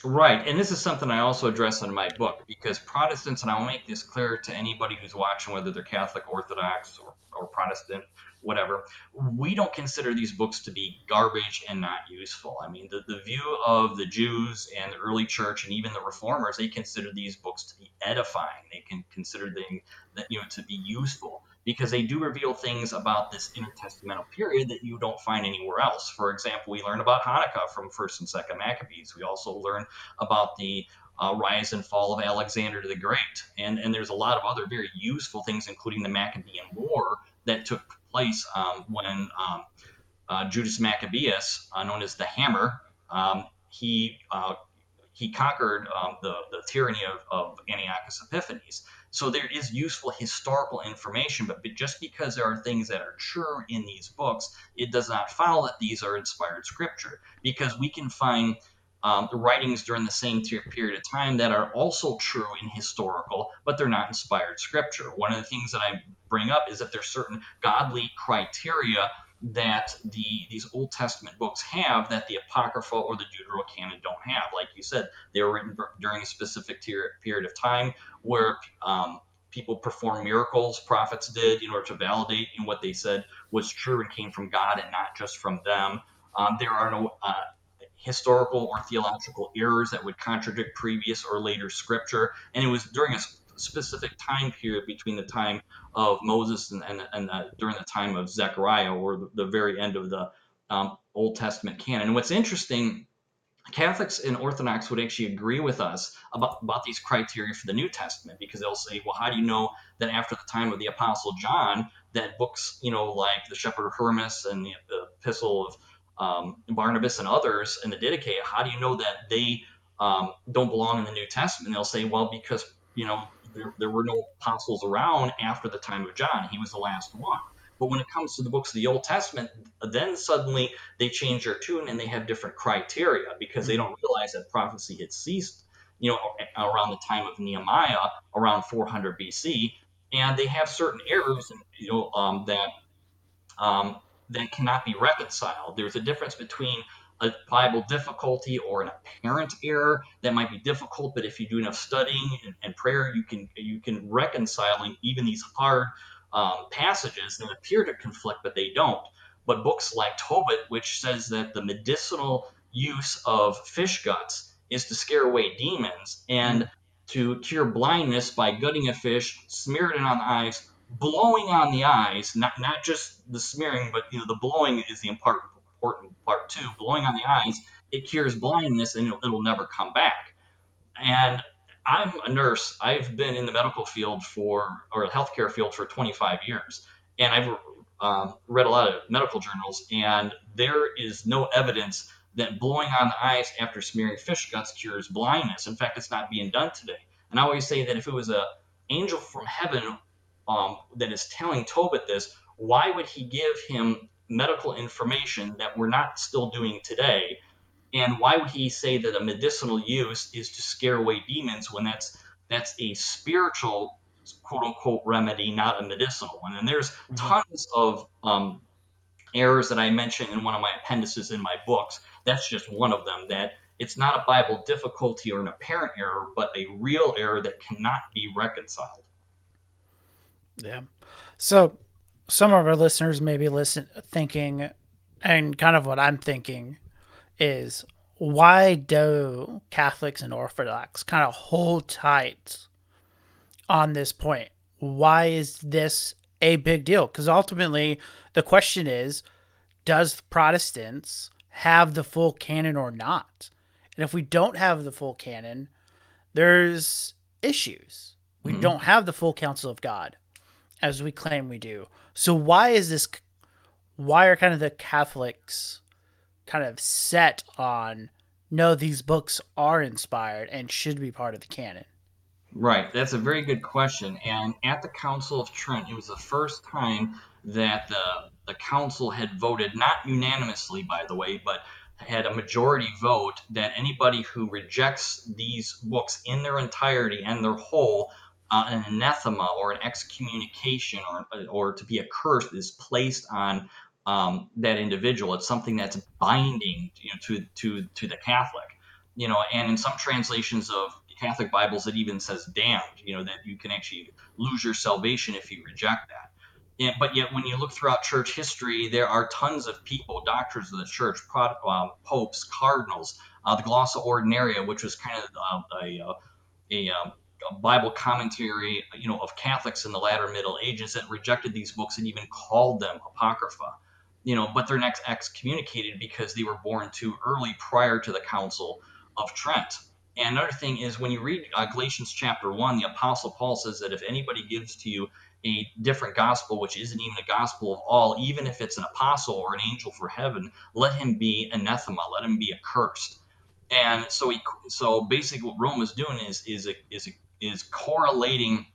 Right, and this is something I also address in my book because Protestants, and I'll make this clear to anybody who's watching, whether they're Catholic, Orthodox, or, or Protestant, whatever, we don't consider these books to be garbage and not useful. I mean, the, the view of the Jews and the early church and even the reformers, they consider these books to be edifying. They can consider them you know to be useful because they do reveal things about this intertestamental period that you don't find anywhere else. For example, we learn about Hanukkah from First and Second Maccabees. We also learn about the uh, rise and fall of Alexander the Great, and and there's a lot of other very useful things, including the Maccabean War that took place um, when um, uh, Judas Maccabeus, uh, known as the Hammer, um, he uh, he conquered um, the, the tyranny of, of Antiochus Epiphanes. So there is useful historical information, but just because there are things that are true in these books, it does not follow that these are inspired scripture. Because we can find um, writings during the same period of time that are also true in historical, but they're not inspired scripture. One of the things that I bring up is that there's certain godly criteria that the these Old Testament books have that the Apocrypha or the Deuterocanon don't have. Like you said, they were written during a specific period of time where um, people performed miracles, prophets did, in order to validate you know, what they said was true and came from God and not just from them. Um, there are no uh, historical or theological errors that would contradict previous or later scripture, and it was during a specific time period between the time of Moses and, and, and uh, during the time of Zechariah or the, the very end of the um, Old Testament canon. And what's interesting, Catholics and Orthodox would actually agree with us about, about these criteria for the New Testament because they'll say, well, how do you know that after the time of the Apostle John, that books, you know, like the Shepherd of Hermas and the, the Epistle of um, Barnabas and others in the Didache, how do you know that they um, don't belong in the New Testament? They'll say, well, because you know there, there were no apostles around after the time of John. He was the last one. But when it comes to the books of the Old Testament, then suddenly they change their tune and they have different criteria because they don't realize that prophecy had ceased, you know, around the time of Nehemiah, around 400 BC, and they have certain errors, you know, um, that um, that cannot be reconciled. There's a difference between a Bible difficulty or an apparent error that might be difficult, but if you do enough studying and, and prayer, you can you can reconcile even these hard um, passages that appear to conflict, but they don't. But books like Tobit, which says that the medicinal use of fish guts is to scare away demons and to cure blindness by gutting a fish, smearing it on the eyes, blowing on the eyes, not not just the smearing, but you know the blowing is the important important part too. Blowing on the eyes, it cures blindness and it'll, it'll never come back. And I'm a nurse. I've been in the medical field for or the healthcare field for 25 years, and I've um, read a lot of medical journals, and there is no evidence that blowing on the eyes after smearing fish guts cures blindness. In fact, it's not being done today. And I always say that if it was a angel from heaven um, that is telling Tobit this, why would he give him medical information that we're not still doing today? And why would he say that a medicinal use is to scare away demons when that's that's a spiritual quote unquote remedy, not a medicinal one? And there's mm-hmm. tons of um, errors that I mentioned in one of my appendices in my books. That's just one of them. That it's not a Bible difficulty or an apparent error, but a real error that cannot be reconciled. Yeah. So some of our listeners may be listen thinking, and kind of what I'm thinking is why do Catholics and Orthodox kind of hold tight on this point? Why is this a big deal? Because ultimately, the question is does Protestants have the full canon or not? And if we don't have the full canon, there's issues. We mm-hmm. don't have the full counsel of God as we claim we do. So why is this why are kind of the Catholics kind of set on no these books are inspired and should be part of the canon? Right, that's a very good question. And at the Council of Trent, it was the first time that the the council had voted not unanimously by the way, but had a majority vote that anybody who rejects these books in their entirety and their whole uh, an anathema or an excommunication or, or to be accursed is placed on um, that individual. It's something that's binding you know, to, to, to the Catholic. You know, and in some translations of Catholic Bibles, it even says damned, you know, that you can actually lose your salvation if you reject that. And, but yet, when you look throughout church history, there are tons of people, doctors of the church, uh, popes, cardinals, uh, the Glossa Ordinaria, which was kind of uh, a, a, a, um, a, Bible commentary, you know, of Catholics in the latter Middle Ages that rejected these books and even called them apocrypha. You know, but they're next excommunicated because they were born too early prior to the Council of Trent. And another thing is when you read uh, Galatians chapter 1, the Apostle Paul says that if anybody gives to you a different gospel, which isn't even a gospel of all, even if it's an apostle or an angel for heaven, let him be anathema, let him be accursed. And so he, so basically, what Rome is doing is is is is correlating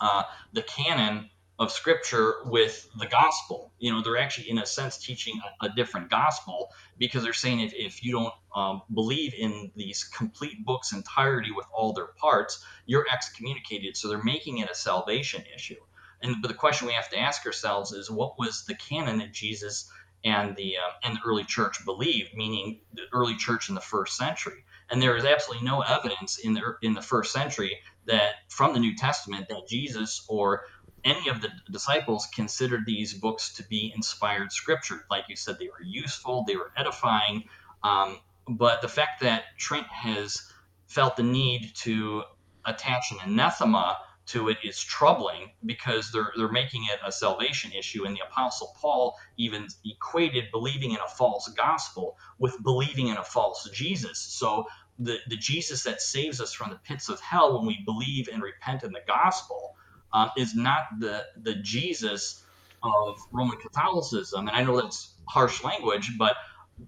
uh, the canon of Scripture with the gospel. You know, they're actually, in a sense, teaching a, a different gospel because they're saying if, if you don't um, believe in these complete books entirety with all their parts, you're excommunicated. So they're making it a salvation issue. And but the question we have to ask ourselves is, what was the canon that Jesus and the uh, and the early church believed, meaning the early church in the first century? And there is absolutely no evidence in the in the first century that from the New Testament that Jesus or any of the disciples considered these books to be inspired scripture. Like you said, they were useful, they were edifying. Um, but the fact that Trent has felt the need to attach an anathema to it is troubling because they're they're making it a salvation issue and the apostle paul even equated believing in a false gospel with believing in a false jesus so the, the jesus that saves us from the pits of hell when we believe and repent in the gospel uh, is not the the jesus of roman catholicism. And i know that's harsh language but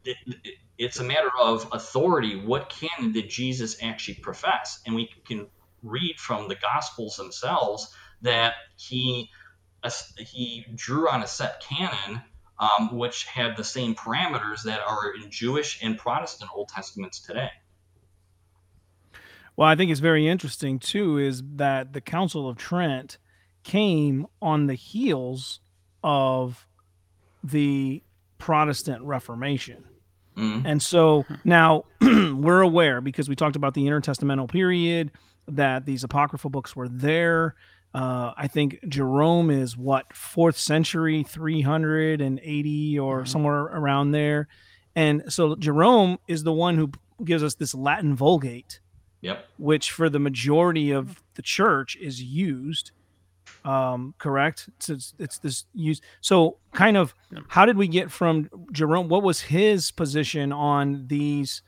it, it, it's a matter of authority. What canon did jesus actually profess? And we can read from the Gospels themselves that he he drew on a set canon um, which had the same parameters that are in Jewish and Protestant Old Testaments today. Well, I think it's very interesting too is that the Council of Trent came on the heels of the Protestant Reformation. Mm-hmm. And so now we're aware because we talked about the intertestamental period that these apocryphal books were there. Uh, I think Jerome is what fourth century, three hundred and eighty or mm-hmm. somewhere around there, and so Jerome is the one who gives us this Latin Vulgate, yep. which for the majority of the church is used. Um, correct? It's, it's, it's this use. So, kind of, how did we get from Jerome? What was his position on these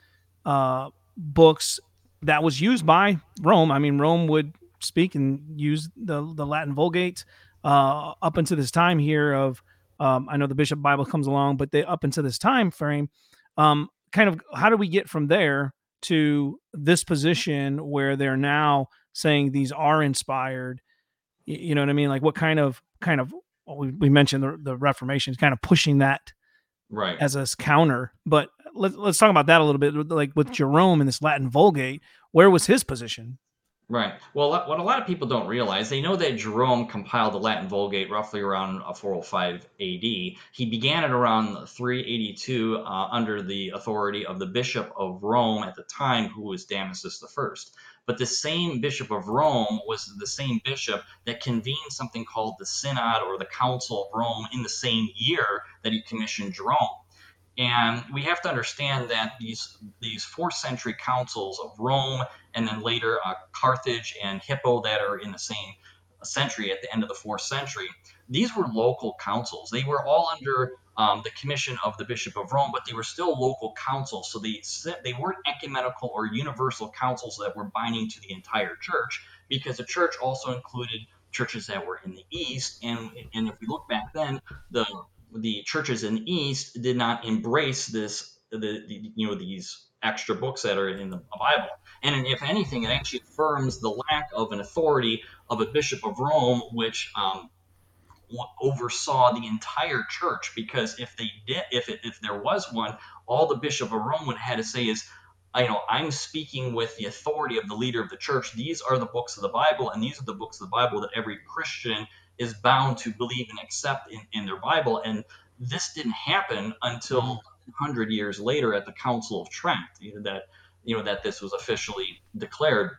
uh, books that was used by Rome. I mean, Rome would speak and use the the Latin Vulgate uh, up until this time here. Of um, I know the Bishop Bible comes along, but they up into this time frame, um, kind of how do we get from there to this position where they're now saying these are inspired? You know what I mean? Like what kind of kind of well, we, we mentioned the, the Reformation is kind of pushing that right as a counter, but let, let's talk about that a little bit. Like with mm. Jerome in this Latin Vulgate, where was his position? Right. Well, what a lot of people don't realize, they know that Jerome compiled the Latin Vulgate roughly around 405 AD. He began it around 382 uh, under the authority of the Bishop of Rome at the time, who was Damasus I. But the same Bishop of Rome was the same bishop that convened something called the Synod or the Council of Rome in the same year that he commissioned Jerome. And we have to understand that these these fourth century councils of Rome and then later uh, Carthage and Hippo that are in the same century at the end of the fourth century, these were local councils. They were all under um, the commission of the Bishop of Rome, but they were still local councils. So they they weren't ecumenical or universal councils that were binding to the entire church, because the church also included churches that were in the east. And and if we look back then, the the churches in the East did not embrace this, the, the, you know, these extra books that are in the Bible. And if anything, it actually affirms the lack of an authority of a bishop of Rome, which um, oversaw the entire church. Because if they did, if it, if there was one, all the bishop of Rome would have had to say is, you know, I'm speaking with the authority of the leader of the church. These are the books of the Bible, and these are the books of the Bible that every Christian is bound to believe and accept in, in their Bible. And this didn't happen until 100 mm-hmm. years later at the Council of Trent, you know, that you know that this was officially declared.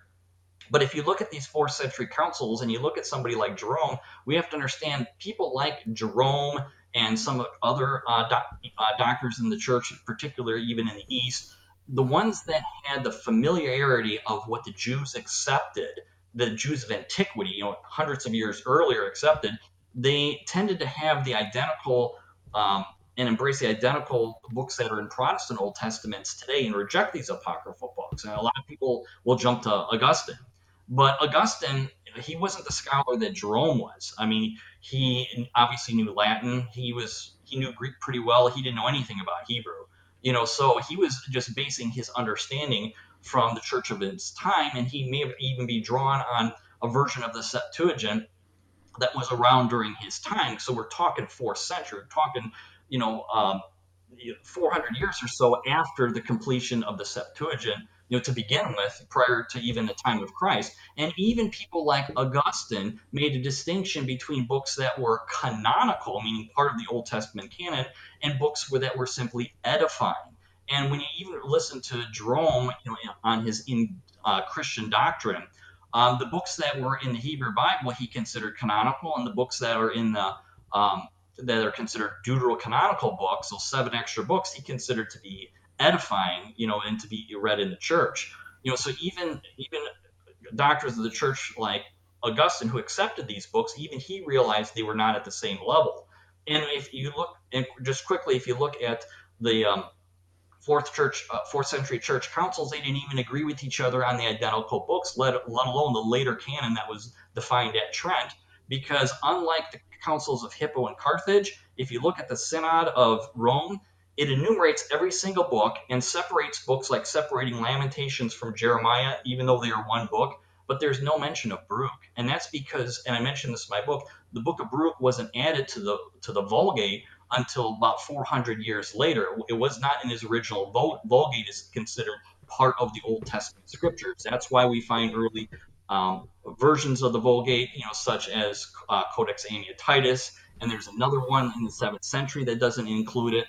But if you look at these fourth century councils and you look at somebody like Jerome, we have to understand people like Jerome and some other uh, doc, uh, doctors in the church, in particular, even in the East, the ones that had the familiarity of what the Jews accepted the Jews of antiquity, you know, hundreds of years earlier accepted, they tended to have the identical um, and embrace the identical books that are in Protestant Old Testaments today and reject these apocryphal books. And a lot of people will jump to Augustine. But Augustine, he wasn't the scholar that Jerome was. I mean, he obviously knew Latin. He was he knew Greek pretty well. He didn't know anything about Hebrew. You know, so he was just basing his understanding from the church of his time, and he may even be drawn on a version of the Septuagint that was around during his time. So we're talking fourth century, talking, you know, um, 400 years or so after the completion of the Septuagint, you know, to begin with, prior to even the time of Christ. And even people like Augustine made a distinction between books that were canonical, meaning part of the Old Testament canon, and books that were simply edifying. And when you even listen to Jerome you know, on his in uh, Christian doctrine, um, the books that were in the Hebrew Bible he considered canonical, and the books that are in the um, that are considered deuterocanonical books, those seven extra books, he considered to be edifying, you know, and to be read in the church. You know, so even even doctors of the church like Augustine, who accepted these books, even he realized they were not at the same level. And if you look, and just quickly, if you look at the um, fourth church, uh, fourth century church councils, they didn't even agree with each other on the identical books, let, let alone the later canon that was defined at Trent. Because unlike the councils of Hippo and Carthage, if you look at the Synod of Rome, it enumerates every single book and separates books like separating Lamentations from Jeremiah, even though they are one book. But there's no mention of Baruch, and that's because, and I mentioned this in my book, the book of Baruch wasn't added to the to the Vulgate until about 400 years later. It was not in his original Vulgate is considered part of the Old Testament scriptures. That's why we find early um, versions of the Vulgate, you know, such as uh, Codex Amiatus, and there's another one in the seventh century that doesn't include it,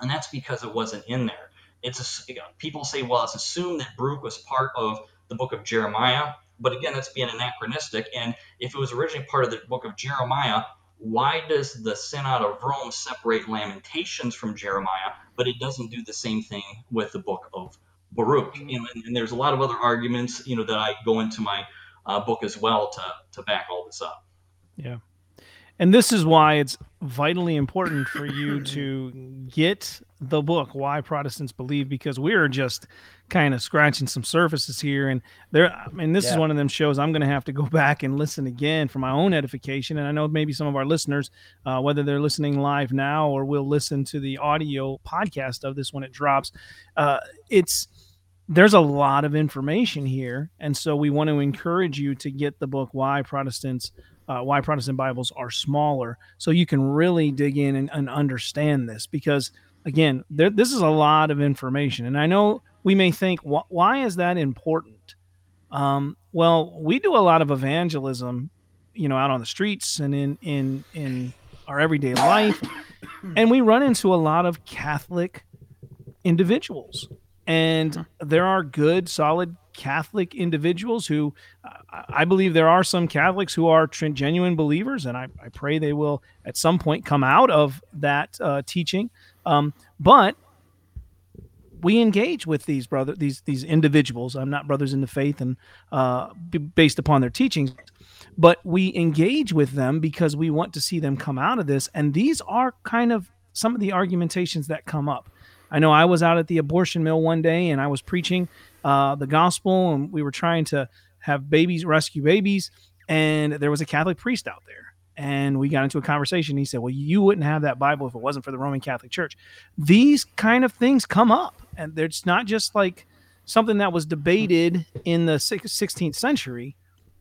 and that's because it wasn't in there. It's a, you know, people say, well, it's assumed that Baruch was part of the book of Jeremiah, but again, that's being anachronistic. And if it was originally part of the book of Jeremiah, why does the Synod of Rome separate Lamentations from Jeremiah, but it doesn't do the same thing with the book of Baruch? You know, and, and, there's a lot of other arguments, you know, that I go into my uh, book as well to to back all this up. Yeah, and this is why it's vitally important for you to get the book "Why Protestants Believe," because we're just kind of scratching some surfaces here. And there, I mean, this yeah. is one of them shows I'm going to have to go back and listen again for my own edification. And I know maybe some of our listeners, uh, whether they're listening live now or will listen to the audio podcast of this when it drops, uh, it's there's a lot of information here, and so we want to encourage you to get the book "Why Protestants." Uh, why Protestant Bibles are smaller, so you can really dig in and, and understand this. Because again, there, this is a lot of information, and I know we may think, why is that important? Um, well, we do a lot of evangelism, you know, out on the streets and in in in our everyday life, and we run into a lot of Catholic individuals, and there are good, solid Catholic individuals who I believe there are some Catholics who are genuine believers, and I, I, pray they will at some point come out of that uh, teaching. Um, but we engage with these brother these these individuals. I'm not brothers in the faith, and uh, based upon their teachings, but we engage with them because we want to see them come out of this. And these are kind of some of the argumentations that come up. I know I was out at the abortion mill one day and I was preaching uh, the gospel, and we were trying to have babies rescue babies, and there was a Catholic priest out there and we got into a conversation. He said, "Well, you wouldn't have that Bible if it wasn't for the Roman Catholic Church." These kind of things come up, and it's not just like something that was debated in the 16th century.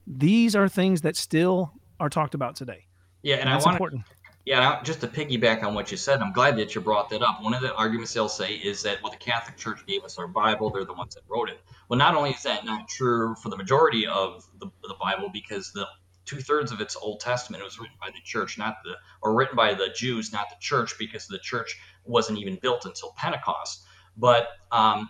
These are things that still are talked about today. Yeah, and, and I want important. Yeah, just to piggyback on what you said, I'm glad that you brought that up. One of the arguments they'll say is that, well, the Catholic Church gave us our Bible; they're the ones that wrote it. Well, not only is that not true for the majority of the, the Bible, because the two thirds of its Old Testament was written by the church, not the, or written by the Jews, not the church, because the church wasn't even built until Pentecost. But um,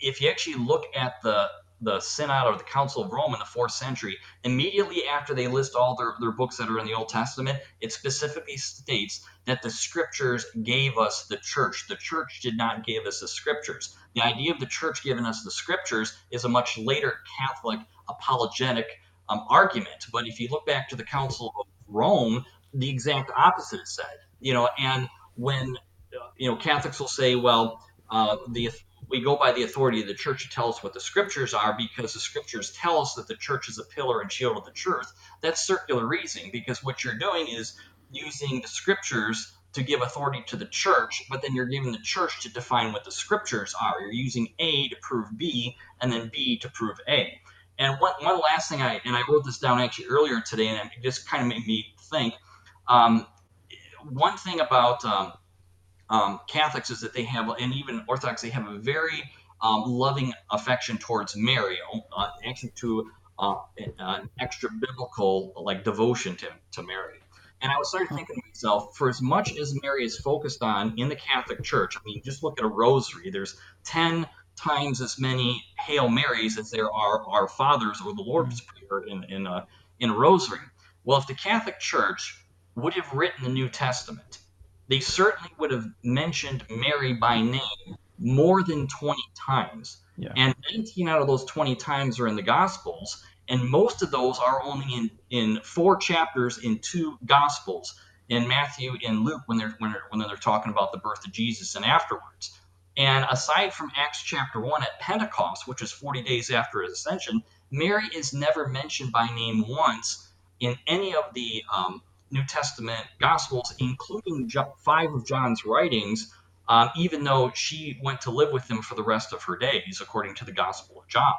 if you actually look at the the Synod or the Council of Rome in the fourth century, immediately after they list all their, their books that are in the Old Testament, it specifically states that the scriptures gave us the church. The church did not give us the scriptures. The idea of the church giving us the scriptures is a much later Catholic apologetic um, argument. But if you look back to the Council of Rome, the exact opposite is said. You know, and when you know Catholics will say, well, uh, the we go by the authority of the church to tell us what the scriptures are because the scriptures tell us that the church is a pillar and shield of the truth. That's circular reasoning because what you're doing is using the scriptures to give authority to the church, but then you're giving the church to define what the scriptures are. You're using A to prove B and then B to prove A. And one, one last thing I and I wrote this down actually earlier today, and it just kind of made me think. Um, one thing about um, um, Catholics is that they have, and even Orthodox, they have a very um, loving affection towards Mary, uh, actually to uh, an extra biblical like devotion to, to Mary. And I was started thinking to myself, for as much as Mary is focused on in the Catholic Church, I mean, just look at a rosary. There's ten times as many Hail Marys as there are Our Fathers or the Lord's mm-hmm. Prayer in in a in a rosary. Well, if the Catholic Church would have written the New Testament, they certainly would have mentioned Mary by name more than 20 times. Yeah. And 19 out of those 20 times are in the Gospels, and most of those are only in, in four chapters in two Gospels, in Matthew and Luke, when they're, when they're when they're talking about the birth of Jesus and afterwards. And aside from Acts chapter 1 at Pentecost, which is 40 days after his ascension, Mary is never mentioned by name once in any of the um, New Testament Gospels, including five of John's writings, um, even though she went to live with him for the rest of her days, according to the Gospel of John.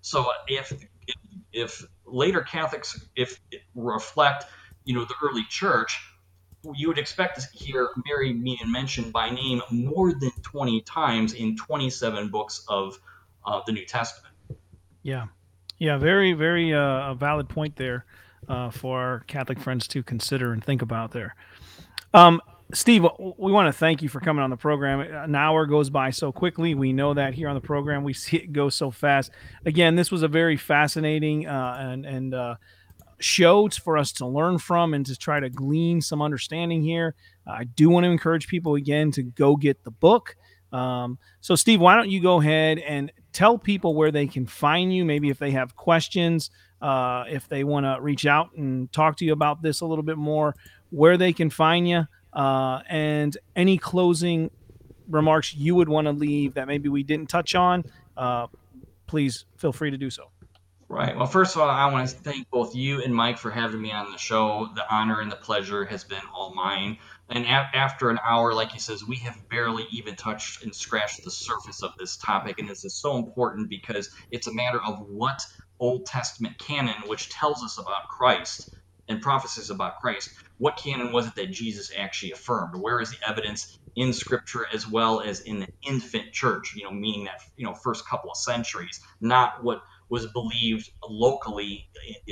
So if if, if later Catholics if reflect, you know, the early church, you would expect to hear Mary being mentioned by name more than 20 times in 27 books of uh, the New Testament. Yeah. Yeah, very, very uh, valid point there uh, for our Catholic friends to consider and think about there. Um, Steve, we want to thank you for coming on the program. An hour goes by so quickly. We know that here on the program, we see it go so fast. Again, this was a very fascinating uh, and, and uh, shows for us to learn from and to try to glean some understanding here. I do want to encourage people again to go get the book. Um, so, Steve, why don't you go ahead and tell people where they can find you? Maybe if they have questions, uh, if they want to reach out and talk to you about this a little bit more, where they can find you, uh, and any closing remarks you would want to leave that maybe we didn't touch on. Uh, please feel free to do so. Right. Well, first of all, I want to thank both you and Mike for having me on the show. The honor and the pleasure has been all mine. And a- after an hour, like he says, we have barely even touched and scratched the surface of this topic. And this is so important because it's a matter of what Old Testament canon, which tells us about Christ, and prophecies about Christ, what canon was it that Jesus actually affirmed? Where is the evidence in Scripture as well as in the infant church? You know, meaning that you know first couple of centuries, not what was believed locally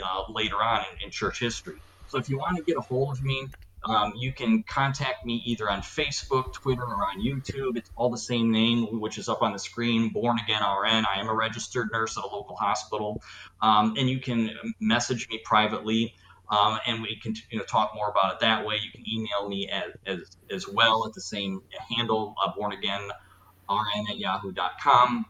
uh, later on in, in church history. So if you want to get a hold of me, um, you can contact me either on Facebook, Twitter, or on YouTube. It's all the same name, which is up on the screen Born Again RN. I am a registered nurse at a local hospital. Um, and you can message me privately. Um, and we can you know, talk more about it that way. You can email me as, as, as well at the same handle, uh, born again rn at yahoo.com.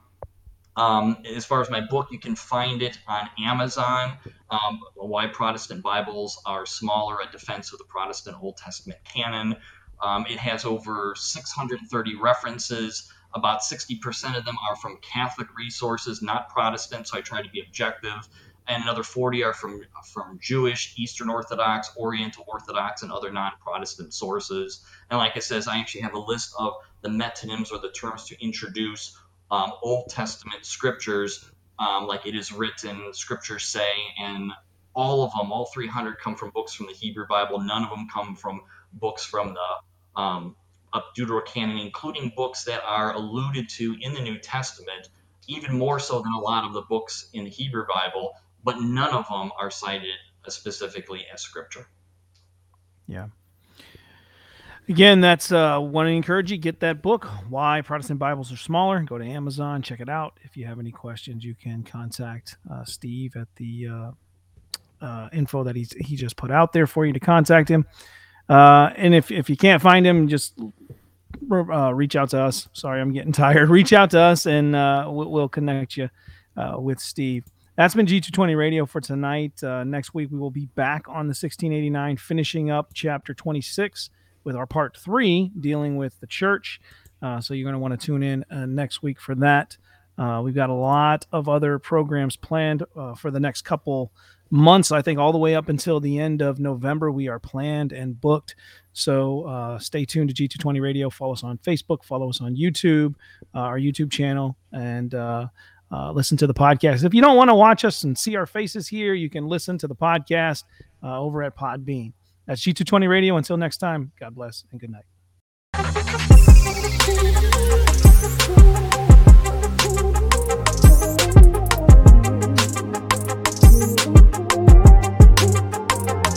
Um, as far as my book, you can find it on Amazon. Um, why Protestant Bibles are smaller: a defense of the Protestant Old Testament canon. Um, it has over 630 references. About 60% of them are from Catholic resources, not Protestant. So I try to be objective. And another 40 are from from Jewish, Eastern Orthodox, Oriental Orthodox, and other non-Protestant sources. And like I says, I actually have a list of the metonyms or the terms to introduce um, Old Testament scriptures, um, like it is written, scriptures say, and all of them, all 300 come from books from the Hebrew Bible. None of them come from books from the um, Deuterocanon, including books that are alluded to in the New Testament, even more so than a lot of the books in the Hebrew Bible, but none of them are cited specifically as scripture. Yeah. Again, that's uh, want to encourage you get that book. Why Protestant Bibles are smaller. Go to Amazon, check it out. If you have any questions, you can contact uh, Steve at the uh, uh info that he's he just put out there for you to contact him. Uh, and if if you can't find him, just uh, reach out to us. Sorry, I'm getting tired. Reach out to us, and we'll, we'll, connect you with Steve. That's been G220 Radio for tonight. next week we will be back on the 1689, finishing up chapter 26 with our part three dealing with the church. Uh, so you're going to want to tune in uh, next week for that. Uh, we've got a lot of other programs planned uh, for the next couple months. I think all the way up until the end of November, we are planned and booked. So uh, stay tuned to G220 Radio. Follow us on Facebook, follow us on YouTube, uh, our YouTube channel, and listen to the podcast. If you don't want to watch us and see our faces here, you can listen to the podcast over at Podbean. That's G220 Radio. Until next time, God bless and good night.